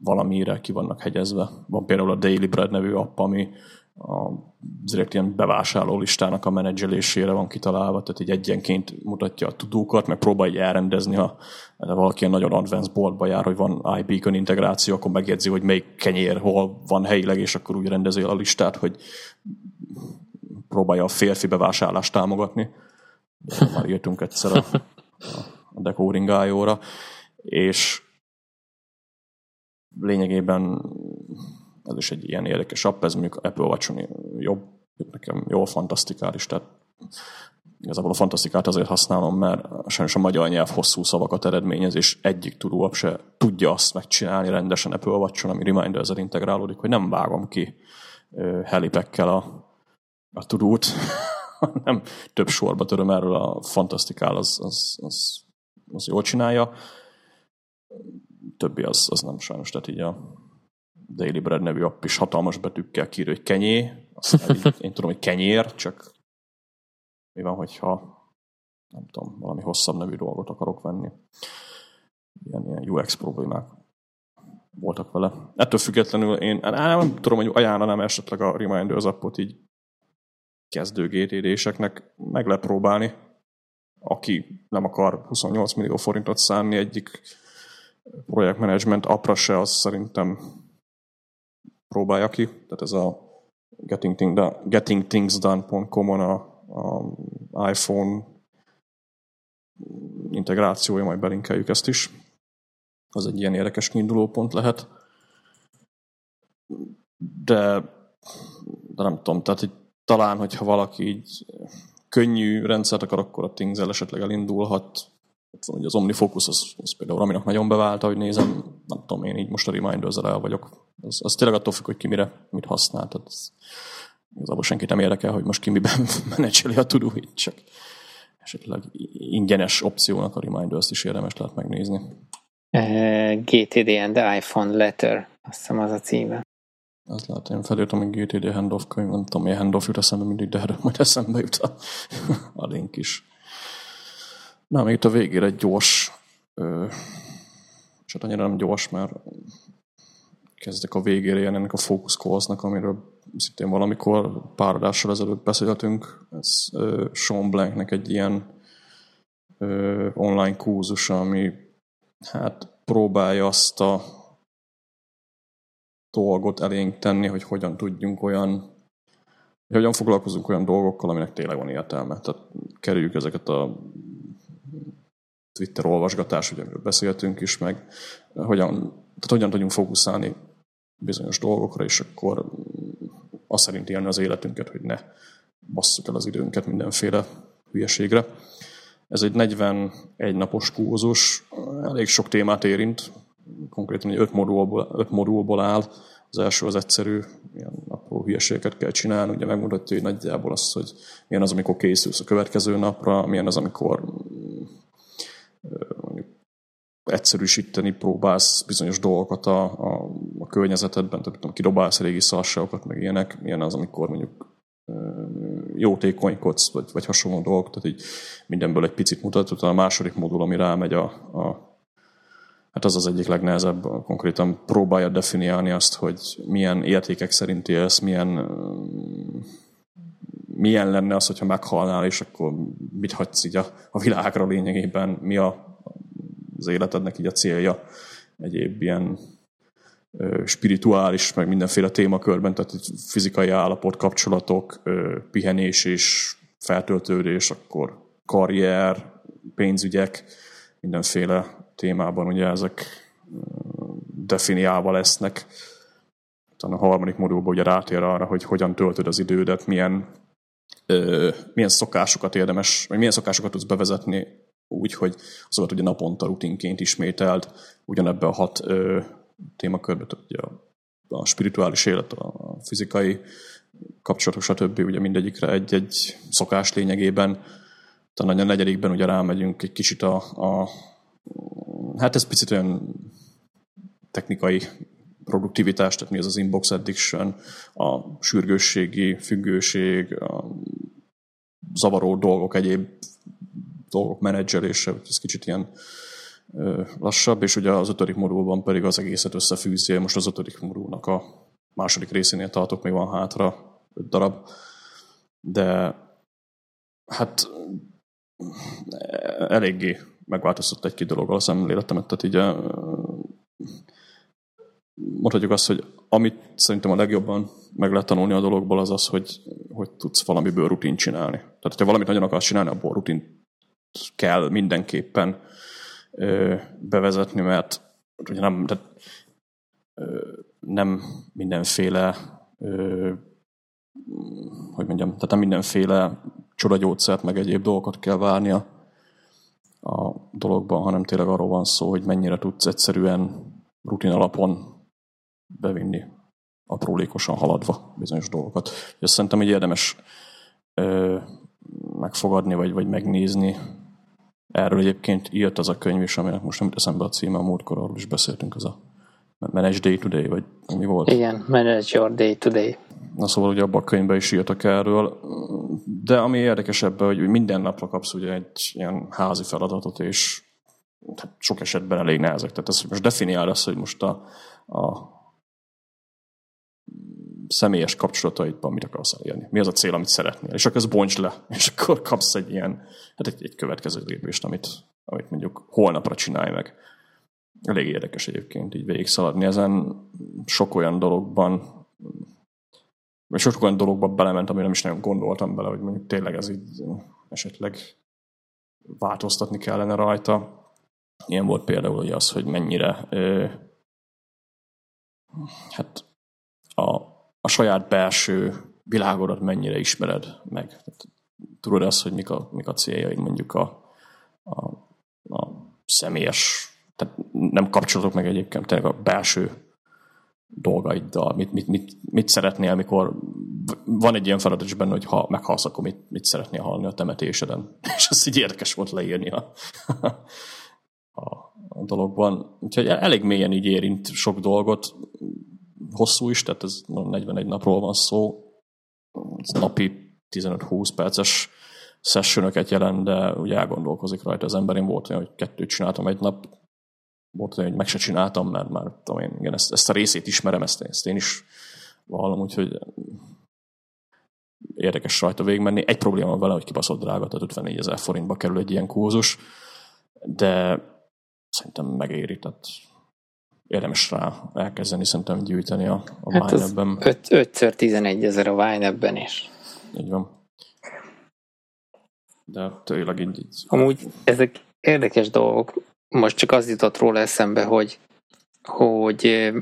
valamire ki vannak hegyezve. Van például a Daily Bread nevű app, ami a direkt ilyen bevásárló listának a menedzselésére van kitalálva, tehát egy egyenként mutatja a tudókat, meg próbálja elrendezni, ha valaki ilyen nagyon advanced boltba jár, hogy van iBeacon integráció, akkor megjegyzi, hogy melyik kenyér hol van helyileg, és akkor úgy rendezi a listát, hogy próbálja a férfi bevásárlást támogatni. Már írtunk egyszer a, a Decoding és lényegében ez is egy ilyen érdekes app, ez mondjuk Apple watch jobb, nekem jó fantasztikális, tehát igazából a fantasztikát azért használom, mert sajnos a magyar nyelv hosszú szavakat eredményez, és egyik tudó se tudja azt megcsinálni rendesen Apple watch ami reminder ezzel integrálódik, hogy nem vágom ki helipekkel a, a tudót, nem több sorba töröm erről a fantasztikál, az, az, az, az jól csinálja. Többi az, az nem sajnos, tehát így a Daily Bread nevű app is hatalmas betűkkel kír, hogy kenyé. Azt én, én tudom, hogy kenyér, csak mi van, hogyha nem tudom, valami hosszabb nevű dolgot akarok venni. Ilyen, ilyen UX problémák voltak vele. Ettől függetlenül én nem, nem tudom, hogy ajánlanám esetleg a Reminders appot így kezdő GTD-seknek meg lehet próbálni. Aki nem akar 28 millió forintot szánni egyik projektmenedzsment appra se, az szerintem próbálja ki. Tehát ez a getting, thing, gettingthingsdone.com-on a, a iPhone integrációja, majd belinkeljük ezt is. Az egy ilyen érdekes kiindulópont lehet. De, de nem tudom, tehát így, talán, hogyha valaki így könnyű rendszert akar, akkor a things esetleg elindulhat hogy az OmniFocus az, az például aminek nagyon bevált, hogy nézem, nem tudom, én így most a reminder el vagyok. Az, az tényleg attól függ, hogy ki mire, mit használ. Tehát az, igazából senkit nem érdekel, hogy most ki miben menedzseli a tudóit, csak esetleg ingyenes opciónak a Reminders is érdemes lehet megnézni. GTD and the iPhone Letter, azt hiszem az a címe. Az lehet, én felírtam, hogy GTD handoff könyv, nem tudom, milyen handoff jut eszembe mindig, de erről majd eszembe jut a, a link is. Na, még itt a végére egy gyors, ö, és hát annyira nem gyors, mert kezdek a végére ilyen ennek a calls amiről szintén valamikor pár adással ezelőtt beszéltünk. Ez ö, Sean Blanknek egy ilyen ö, online kurzus, ami hát próbálja azt a dolgot elénk tenni, hogy hogyan tudjunk olyan, hogy hogyan foglalkozunk olyan dolgokkal, aminek tényleg van értelme. Tehát kerüljük ezeket a Twitter olvasgatás, ugye amiről beszéltünk is, meg hogyan, tehát hogyan tudjunk fókuszálni bizonyos dolgokra, és akkor azt szerint élni az életünket, hogy ne basszuk el az időnket mindenféle hülyeségre. Ez egy 41 napos kurzus, elég sok témát érint, konkrétan egy öt modulból, öt modulból áll. Az első az egyszerű, ilyen apró hülyeségeket kell csinálni, ugye megmutatja hogy nagyjából azt, hogy milyen az, amikor készülsz a következő napra, milyen az, amikor egyszerűsíteni próbálsz bizonyos dolgokat a, a, a környezetedben, tehát tudom, kidobálsz régi szarságokat, meg ilyenek, milyen az, amikor mondjuk jótékonykodsz, vagy, vagy hasonló dolgok, tehát így mindenből egy picit mutat. Utána a második modul, ami rámegy a, a hát az az egyik legnehezebb, konkrétan próbálja definiálni azt, hogy milyen értékek szerint élsz, milyen, milyen lenne az, hogyha meghalnál, és akkor mit hagysz így a, a világra lényegében, mi a, az életednek így a célja, egyéb ilyen spirituális, meg mindenféle témakörben, tehát fizikai állapot, kapcsolatok, pihenés és feltöltődés, akkor karrier, pénzügyek, mindenféle témában ugye ezek definiálva lesznek. Talán a harmadik modulban ugye rátér arra, hogy hogyan töltöd az idődet, milyen, milyen szokásokat érdemes, vagy milyen szokásokat tudsz bevezetni úgy, hogy azokat ugye naponta rutinként ismételd, ugyanebben a hat ö, témakörbe, tehát ugye a, a spirituális élet, a fizikai kapcsolatok, stb. ugye mindegyikre egy-egy szokás lényegében. Talán a negyedikben ugye rámegyünk egy kicsit a, a hát ez picit olyan technikai produktivitás, tehát mi az az inbox addiction, a sürgősségi függőség, a zavaró dolgok, egyéb dolgok menedzselése, ez kicsit ilyen lassabb, és ugye az ötödik modulban pedig az egészet összefűzi. Most az ötödik modulnak a második részénél tartok, még van hátra öt darab, de hát eléggé megváltoztatott egy-két dologgal a szemléletemet, tehát így mondhatjuk azt, hogy amit szerintem a legjobban meg lehet tanulni a dologból, az az, hogy, hogy tudsz valamiből rutint csinálni. Tehát, ha valamit nagyon akarsz csinálni, abból rutint kell mindenképpen ö, bevezetni, mert ugye nem, tehát, ö, nem mindenféle ö, hogy mondjam, tehát nem mindenféle csodagyógyszert, meg egyéb dolgokat kell várnia a dologban, hanem tényleg arról van szó, hogy mennyire tudsz egyszerűen rutin alapon bevinni aprólékosan haladva bizonyos dolgokat. Ezt szerintem egy érdemes ö, megfogadni, vagy, vagy megnézni. Erről egyébként írt az a könyv is, aminek most nem eszembe a címe, a múltkor arról is beszéltünk, az a Manage Day Today, vagy mi volt? Igen, Manage Your Day Today. Na szóval ugye abban a könyvben is írtak erről, de ami érdekes ebben, hogy minden napra kapsz ugye egy ilyen házi feladatot, és hát sok esetben elég nehezek. Tehát ezt most definiál azt, hogy most a, a személyes kapcsolataidban mit akarsz elérni. Mi az a cél, amit szeretnél. És akkor ez bonts le, és akkor kapsz egy ilyen, hát egy, egy következő lépést, amit, amit mondjuk holnapra csinálj meg. Elég érdekes egyébként így végig ezen. Sok olyan dologban vagy sok olyan dologba belement, amire nem is nagyon gondoltam bele, hogy mondjuk tényleg ez így esetleg változtatni kellene rajta. Ilyen volt például hogy az, hogy mennyire ö, hát a, a saját belső világodat mennyire ismered meg. Tudod azt, hogy mik a, mik a céljaid mondjuk a, a, a személyes, tehát nem kapcsolatok meg egyébként, tényleg a belső dolgaiddal, mit, mit, mit, mit szeretnél, amikor van egy ilyen feladat is benne, hogy ha meghalsz, akkor mit, mit szeretnél hallani a temetéseden. És ez így érdekes volt leírni a, a, a dologban. Úgyhogy elég mélyen így érint sok dolgot, hosszú is, tehát ez 41 napról van szó, ez napi 15-20 perces sessionöket jelent, de ugye elgondolkozik rajta az ember. Én volt olyan, hogy kettőt csináltam egy nap, volt olyan, hogy meg se csináltam, mert már tudom én, igen, ezt, ezt a részét ismerem, ezt, ezt én is vallom, úgyhogy érdekes rajta végigmenni. Egy probléma van vele, hogy kibaszott drága, tehát 54 ezer forintba kerül egy ilyen kurzus, de szerintem megéri, tehát érdemes rá elkezdeni szerintem gyűjteni a, a hát Wine-ebben. 5x11 ezer a Wine-ebben is. Így van. De tényleg így, így. Amúgy ezek érdekes dolgok. Most csak az jutott róla eszembe, hogy, hogy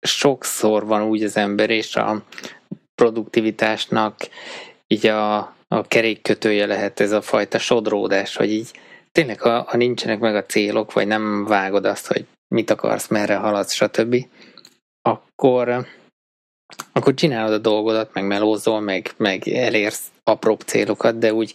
sokszor van úgy az ember, és a produktivitásnak így a, a kerékkötője lehet ez a fajta sodródás, hogy így tényleg, ha, ha nincsenek meg a célok, vagy nem vágod azt, hogy mit akarsz, merre haladsz, stb., akkor, akkor csinálod a dolgodat, meg melózol, meg, meg elérsz apróbb célokat, de úgy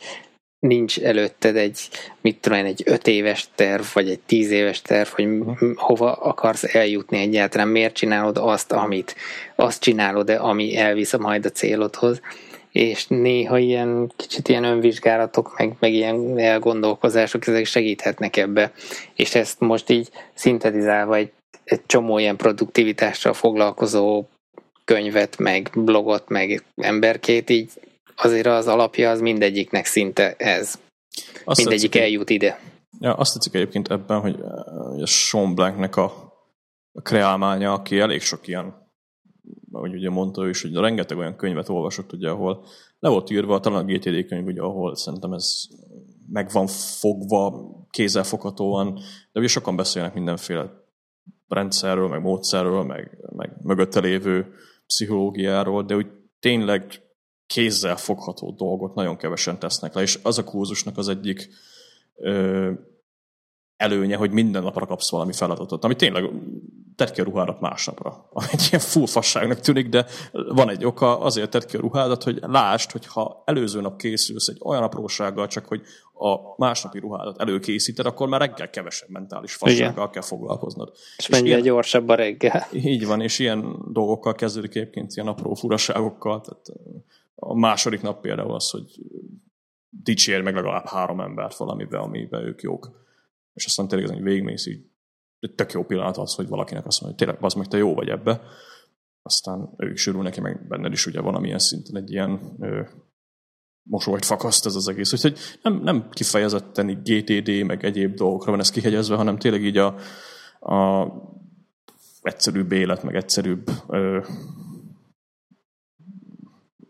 nincs előtted egy, mit tudom én, egy öt éves terv, vagy egy tíz éves terv, hogy uh-huh. hova akarsz eljutni egyáltalán, miért csinálod azt, amit, azt csinálod-e, ami elvisz majd a célodhoz, és néha ilyen kicsit ilyen önvizsgálatok, meg, meg ilyen elgondolkozások, ezek segíthetnek ebbe, és ezt most így szintetizálva egy, egy csomó ilyen produktivitással foglalkozó könyvet, meg blogot, meg emberkét így azért az alapja az mindegyiknek szinte ez. Azt Mindegyik tetszik, eljut ide. Ja, azt tetszik egyébként ebben, hogy, hogy a Sean Blanknek a, a kreálmánya, aki elég sok ilyen, ahogy ugye mondta ő is, hogy rengeteg olyan könyvet olvasott, ugye, ahol le volt írva, talán a GTD könyv, ugye, ahol szerintem ez meg van fogva, kézzelfoghatóan, de ugye sokan beszélnek mindenféle rendszerről, meg módszerről, meg, meg mögötte lévő pszichológiáról, de úgy tényleg kézzel fogható dolgot nagyon kevesen tesznek le, és az a kurzusnak az egyik ö, előnye, hogy minden napra kapsz valami feladatot, ami tényleg tedd ki a ruhádat másnapra. Ami egy ilyen full fasságnak tűnik, de van egy oka, azért tedd ki a ruhádat, hogy lásd, hogy ha előző nap készülsz egy olyan aprósággal, csak hogy a másnapi ruhádat előkészíted, akkor már reggel kevesebb mentális fassággal Igen. kell foglalkoznod. És, és mennyire ilyen, gyorsabb a reggel. Így van, és ilyen dolgokkal kezdődik egyébként, ilyen apró furaságokkal, tehát a második nap például az, hogy dicsér meg legalább három embert valamivel, amiben ők jók. És aztán tényleg végigmész így, tök jó pillanat az, hogy valakinek azt mondja, hogy tényleg az meg te jó vagy ebbe. Aztán ők sűrül neki, meg benned is ugye valamilyen szinten egy ilyen mosolyt fakaszt ez az egész. Úgyhogy nem, nem kifejezetten GTD, meg egyéb dolgokra van ez kihegyezve, hanem tényleg így a, a egyszerűbb élet, meg egyszerűbb ö,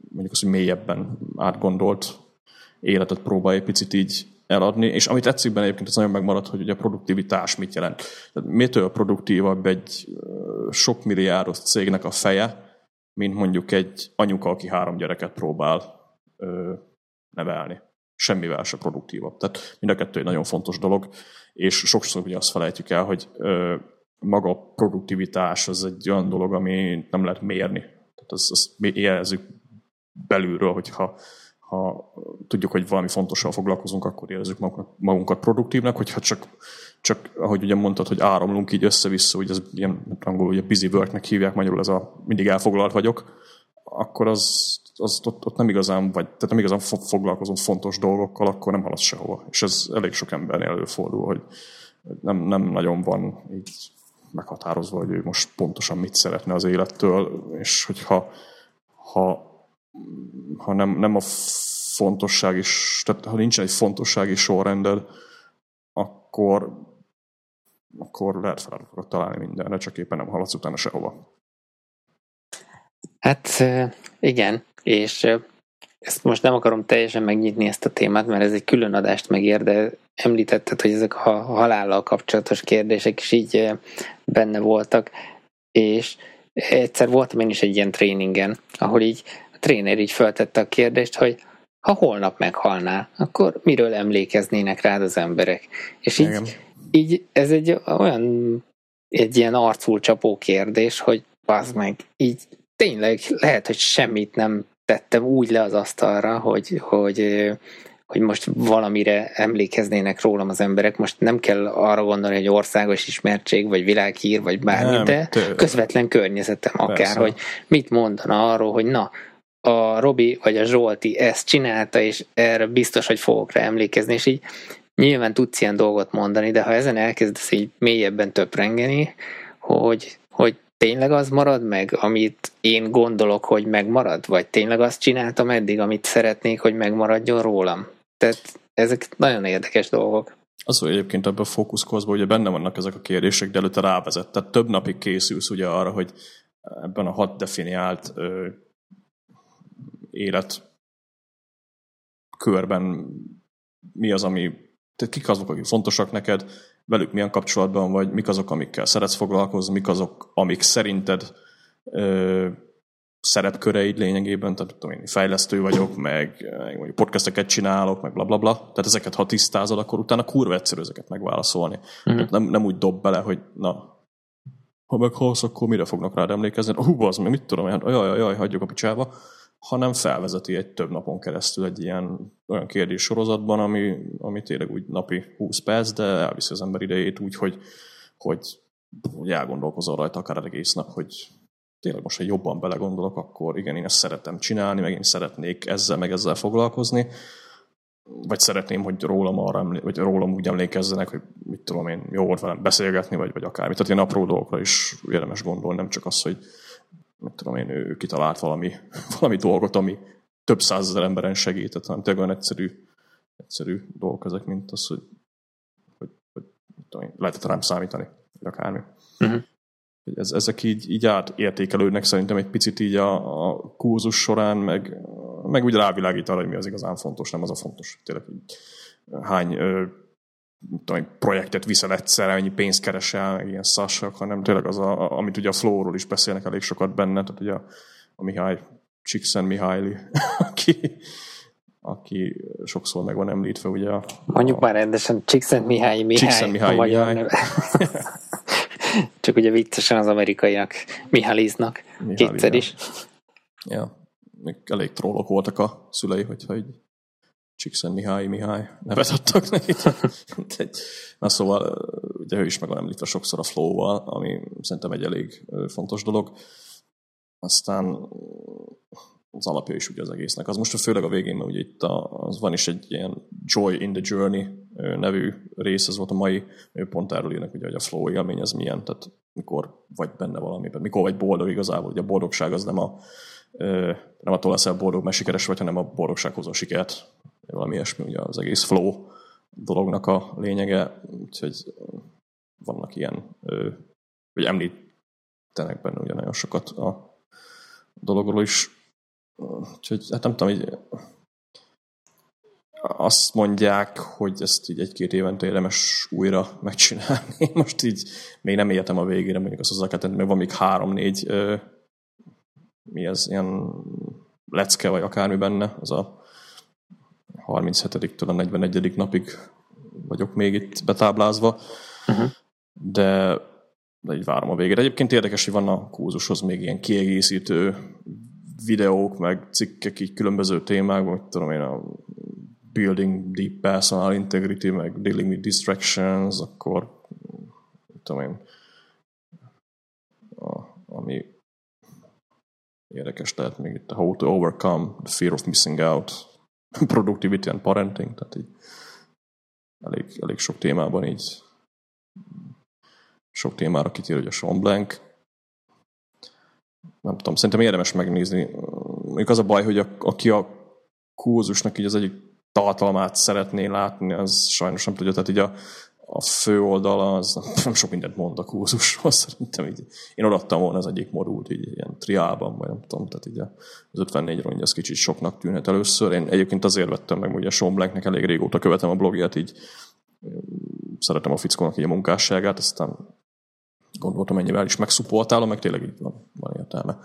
mondjuk az, hogy mélyebben átgondolt életet próbálja picit így eladni, és amit tetszik benne egyébként, ez nagyon megmaradt, hogy ugye a produktivitás mit jelent. Tehát mitől produktívabb egy sok milliárdos cégnek a feje, mint mondjuk egy anyuka, aki három gyereket próbál ö, nevelni. Semmivel se produktívabb. Tehát mind a kettő egy nagyon fontos dolog, és sokszor ugye azt felejtjük el, hogy ö, maga a produktivitás az egy olyan dolog, ami nem lehet mérni. Tehát azt, azt érezzük belülről, hogyha ha tudjuk, hogy valami fontossal foglalkozunk, akkor érezzük magunkat, magunkat produktívnak, hogyha csak, csak, ahogy ugye mondtad, hogy áramlunk így össze-vissza, hogy ez ilyen angolul ugye busy worknek hívják, magyarul ez a mindig elfoglalt vagyok, akkor az, az ott, ott, nem igazán vagy, tehát nem igazán foglalkozom fontos dolgokkal, akkor nem haladsz sehova. És ez elég sok embernél előfordul, hogy nem, nem nagyon van így meghatározva, hogy ő most pontosan mit szeretne az élettől, és hogyha ha ha nem, nem a fontosság is, tehát ha nincsen egy fontossági sorrended, akkor, akkor lehet feladatokat találni mindenre, csak éppen nem haladsz utána sehova. Hát igen, és ezt most nem akarom teljesen megnyitni ezt a témát, mert ez egy külön adást megér, de említetted, hogy ezek a halállal kapcsolatos kérdések is így benne voltak, és egyszer voltam én is egy ilyen tréningen, ahol így tréner így feltette a kérdést, hogy ha holnap meghalnál, akkor miről emlékeznének rád az emberek? És így, így ez egy olyan, egy ilyen arcul csapó kérdés, hogy az meg, így tényleg lehet, hogy semmit nem tettem úgy le az asztalra, hogy, hogy, hogy most valamire emlékeznének rólam az emberek. Most nem kell arra gondolni, hogy országos ismertség, vagy világhír, vagy bármi, nem, de közvetlen környezetem akár, Persze. hogy mit mondana arról, hogy na, a Robi vagy a Zsolti ezt csinálta, és erre biztos, hogy fogok rá emlékezni, és így nyilván tudsz ilyen dolgot mondani, de ha ezen elkezdesz így mélyebben töprengeni, hogy, hogy tényleg az marad meg, amit én gondolok, hogy megmarad? Vagy tényleg azt csináltam eddig, amit szeretnék, hogy megmaradjon rólam? Tehát ezek nagyon érdekes dolgok. Az, hogy egyébként ebben a fókuszkozban ugye benne vannak ezek a kérdések, de előtte rávezet. Tehát több napig készülsz ugye arra, hogy ebben a hat definiált élet körben mi az, ami, tehát kik azok, akik fontosak neked, velük milyen kapcsolatban vagy, mik azok, amikkel szeretsz foglalkozni, mik azok, amik szerinted ö, szerepköreid lényegében, tehát tudom én, fejlesztő vagyok, meg mondjuk podcasteket csinálok, meg blablabla. Bla, bla. Tehát ezeket, ha tisztázod, akkor utána kurva egyszerű ezeket megválaszolni. Uh-huh. Nem, nem úgy dob bele, hogy na, ha meghalsz, akkor mire fognak rád emlékezni? Hú, az meg mit tudom, jaj, jaj, jaj, hagyjuk a picsába hanem felvezeti egy több napon keresztül egy ilyen olyan kérdés sorozatban, ami, ami tényleg úgy napi 20 perc, de elviszi az ember idejét úgy, hogy, hogy, hogy elgondolkozol rajta akár egész nap, hogy tényleg most, ha jobban belegondolok, akkor igen, én ezt szeretem csinálni, meg én szeretnék ezzel, meg ezzel foglalkozni, vagy szeretném, hogy rólam, arra vagy rólam úgy emlékezzenek, hogy mit tudom én, jó volt velem beszélgetni, vagy, vagy akármi. Tehát ilyen apró dolgokra is érdemes gondolni, nem csak az, hogy mit tudom én, ő kitalált valami, valami dolgot, ami több százezer emberen segített, hanem tényleg olyan egyszerű, egyszerű dolgok ezek, mint az, hogy, hogy, hogy tudom én, lehetett rám számítani, vagy akármi. Uh-huh. Ez, ezek így, így átértékelődnek szerintem egy picit így a, a kurzus során, meg, meg úgy rávilágít arra, hogy mi az igazán fontos, nem az a fontos. Tényleg így, hány tudom, projektet viszel egyszer, ennyi pénzt keresel, meg ilyen szassak, hanem tényleg az, a, amit ugye a Flow-ról is beszélnek elég sokat benne, tehát ugye a, a Mihály Csixen Mihály, aki, aki sokszor meg van említve, ugye a, Mondjuk a, már rendesen Csixen Mihály Mihály. Csixen Mihály Mihály. Csak ugye viccesen az amerikaiak Miháliznak kétszer is. Ja, elég trollok voltak a szülei, hogyha így Csíkszent Mihály Mihály nevet adtak neki. Na szóval, ugye ő is meg van említve sokszor a flow-val, ami szerintem egy elég fontos dolog. Aztán az alapja is ugye az egésznek. Az most főleg a végén, mert ugye itt a, az van is egy ilyen Joy in the Journey nevű rész, ez volt a mai, pont erről írnak, ugye, hogy a flow élmény az milyen, tehát mikor vagy benne valamiben, mikor vagy boldog igazából, ugye a boldogság az nem a nem attól leszel boldog, mert sikeres vagy, hanem a boldogság hozó sikert valami ilyesmi, ugye az egész flow dolognak a lényege, úgyhogy vannak ilyen, vagy említenek benne ugye nagyon sokat a dologról is. Úgyhogy hát nem tudom, így azt mondják, hogy ezt így egy-két évente érdemes újra megcsinálni. Most így még nem értem a végére, mondjuk azt hozzá kell tenni, mert van még három-négy mi ez, ilyen lecke, vagy akármi benne, az a 37-től a 41. napig vagyok még itt betáblázva, uh-huh. de, de így várom a végére. Egyébként érdekes, hogy van a kurzushoz még ilyen kiegészítő videók, meg cikkek így különböző témákban, hogy tudom én, a Building Deep Personal Integrity, meg Dealing with Distractions, akkor tudom én, a, ami érdekes lehet még itt a How to Overcome the Fear of Missing Out, productivity and parenting, tehát így elég, elég sok témában így sok témára kitér, hogy a Sean Blank. Nem tudom, szerintem érdemes megnézni. Még az a baj, hogy a, aki a kurzusnak így az egyik tartalmát szeretné látni, az sajnos nem tudja. Tehát így a, a fő oldala az nem sok mindent mond a kurzusról, szerintem így. Én odaadtam volna az egyik modult így ilyen triában, vagy nem tudom, tehát így az 54 rongy az kicsit soknak tűnhet először. Én egyébként azért vettem meg, a Sean Blanknek elég régóta követem a blogját, így szeretem a fickónak így a munkásságát, aztán gondoltam, ennyivel is megszupoltálom, meg tényleg így van, van értelme.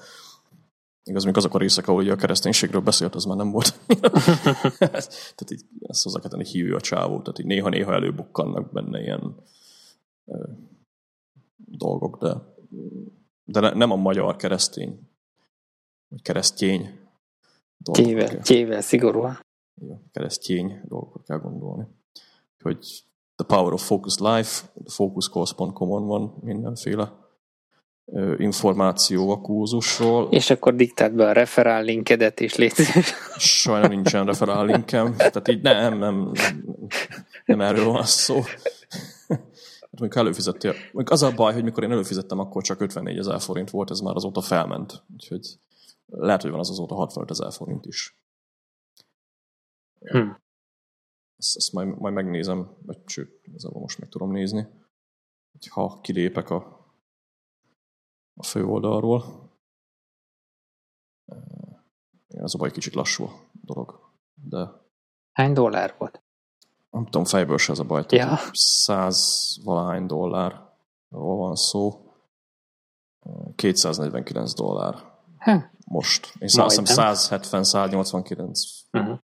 Igaz, még azok a részek, ahol a kereszténységről beszélt, az már nem volt. tehát így ezt hozzá kell tenni, hívő a csávó, tehát így néha-néha előbukkannak benne ilyen ö, dolgok, de, de ne, nem a magyar keresztény, vagy keresztény dolgokat. Kével, szigorúan. keresztény dolgokat kell gondolni. Hogy The Power of Focus Life, focuscourse.com-on van mindenféle információ a kúzusról. És akkor diktált be a referál linkedet, és légy Sajnos nincsen referál linkem, tehát így nem, nem, nem erről van szó. Hát mondjuk előfizettél. Mondjuk az a baj, hogy mikor én előfizettem, akkor csak 54 ezer forint volt, ez már azóta felment. Úgyhogy lehet, hogy van az azóta 65 ezer forint is. Hm. Ezt, ezt majd, majd megnézem, vagy sőt, igazából most meg tudom nézni, ha kilépek a, a fő oldalról. Az a baj, kicsit lassú a dolog. De... Hány dollár volt? Nem tudom, fejből se ez a baj. Ja. Száz valahány dollárról van szó. 249 dollár. Hm. Most. Én azt 170-189 uh-huh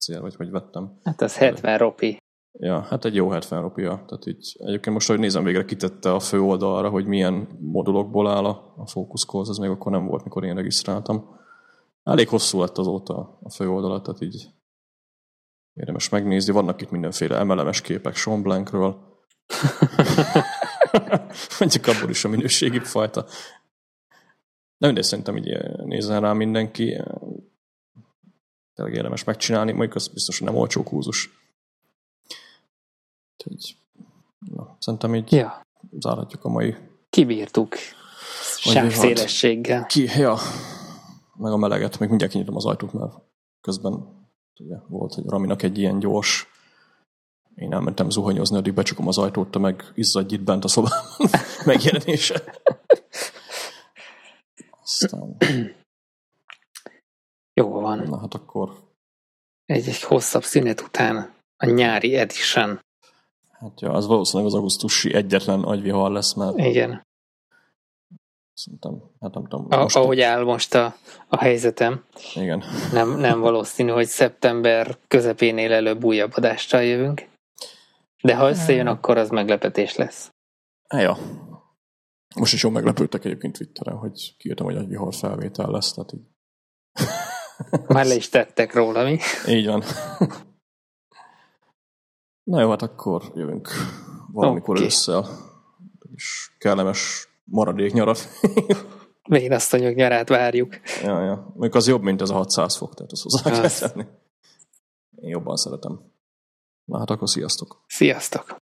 cél, vagy hogy vettem. Hát az 70 ropi. Ja, hát egy jó 70 ropia. Tehát így, egyébként most, hogy nézem, végre kitette a fő oldalra, hogy milyen modulokból áll a, a Focus Calls, ez még akkor nem volt, mikor én regisztráltam. Elég hosszú lett azóta a fő oldala, tehát így érdemes megnézni. Vannak itt mindenféle MLMS képek Sean Blankről. Mondjuk abból is a minőségi fajta. De mindegy, szerintem így nézzen rá mindenki tényleg érdemes megcsinálni, mondjuk az biztos, hogy nem olcsó kúzus. Úgyhogy, na, szerintem így ja. zárhatjuk a mai... Kibírtuk. Sávszélességgel. Ki, ja. Meg a meleget, még mindjárt kinyitom az ajtót, mert közben ugye, volt, hogy Raminak egy ilyen gyors én elmentem zuhanyozni, addig becsukom az ajtót, te meg izzadj itt bent a szobában megjelenése. Aztán... Jó van. Na hát akkor... Egy, egy hosszabb szünet után a nyári edition. Hát ja, az valószínűleg az augusztusi egyetlen agyvihar lesz, mert... Igen. Szerintem, hát nem tudom. A, most ahogy áll most a, a helyzetem. Igen. Nem, nem valószínű, hogy szeptember közepénél előbb újabb adással jövünk. De ha összejön, akkor az meglepetés lesz. Hát ja. Most is jól meglepődtek egyébként Twitteren, hogy kiírtam, hogy egy vihar felvétel lesz, tehát így már le is tettek róla, mi? Így van. Na jó, hát akkor jövünk valamikor okay. össze. És kellemes maradék nyarat. Vénasszonyok nyarát várjuk. Ja, ja. Mondjuk az jobb, mint ez a 600 fok, tehát az hozzá kell tenni. Én jobban szeretem. Na hát akkor sziasztok. Sziasztok.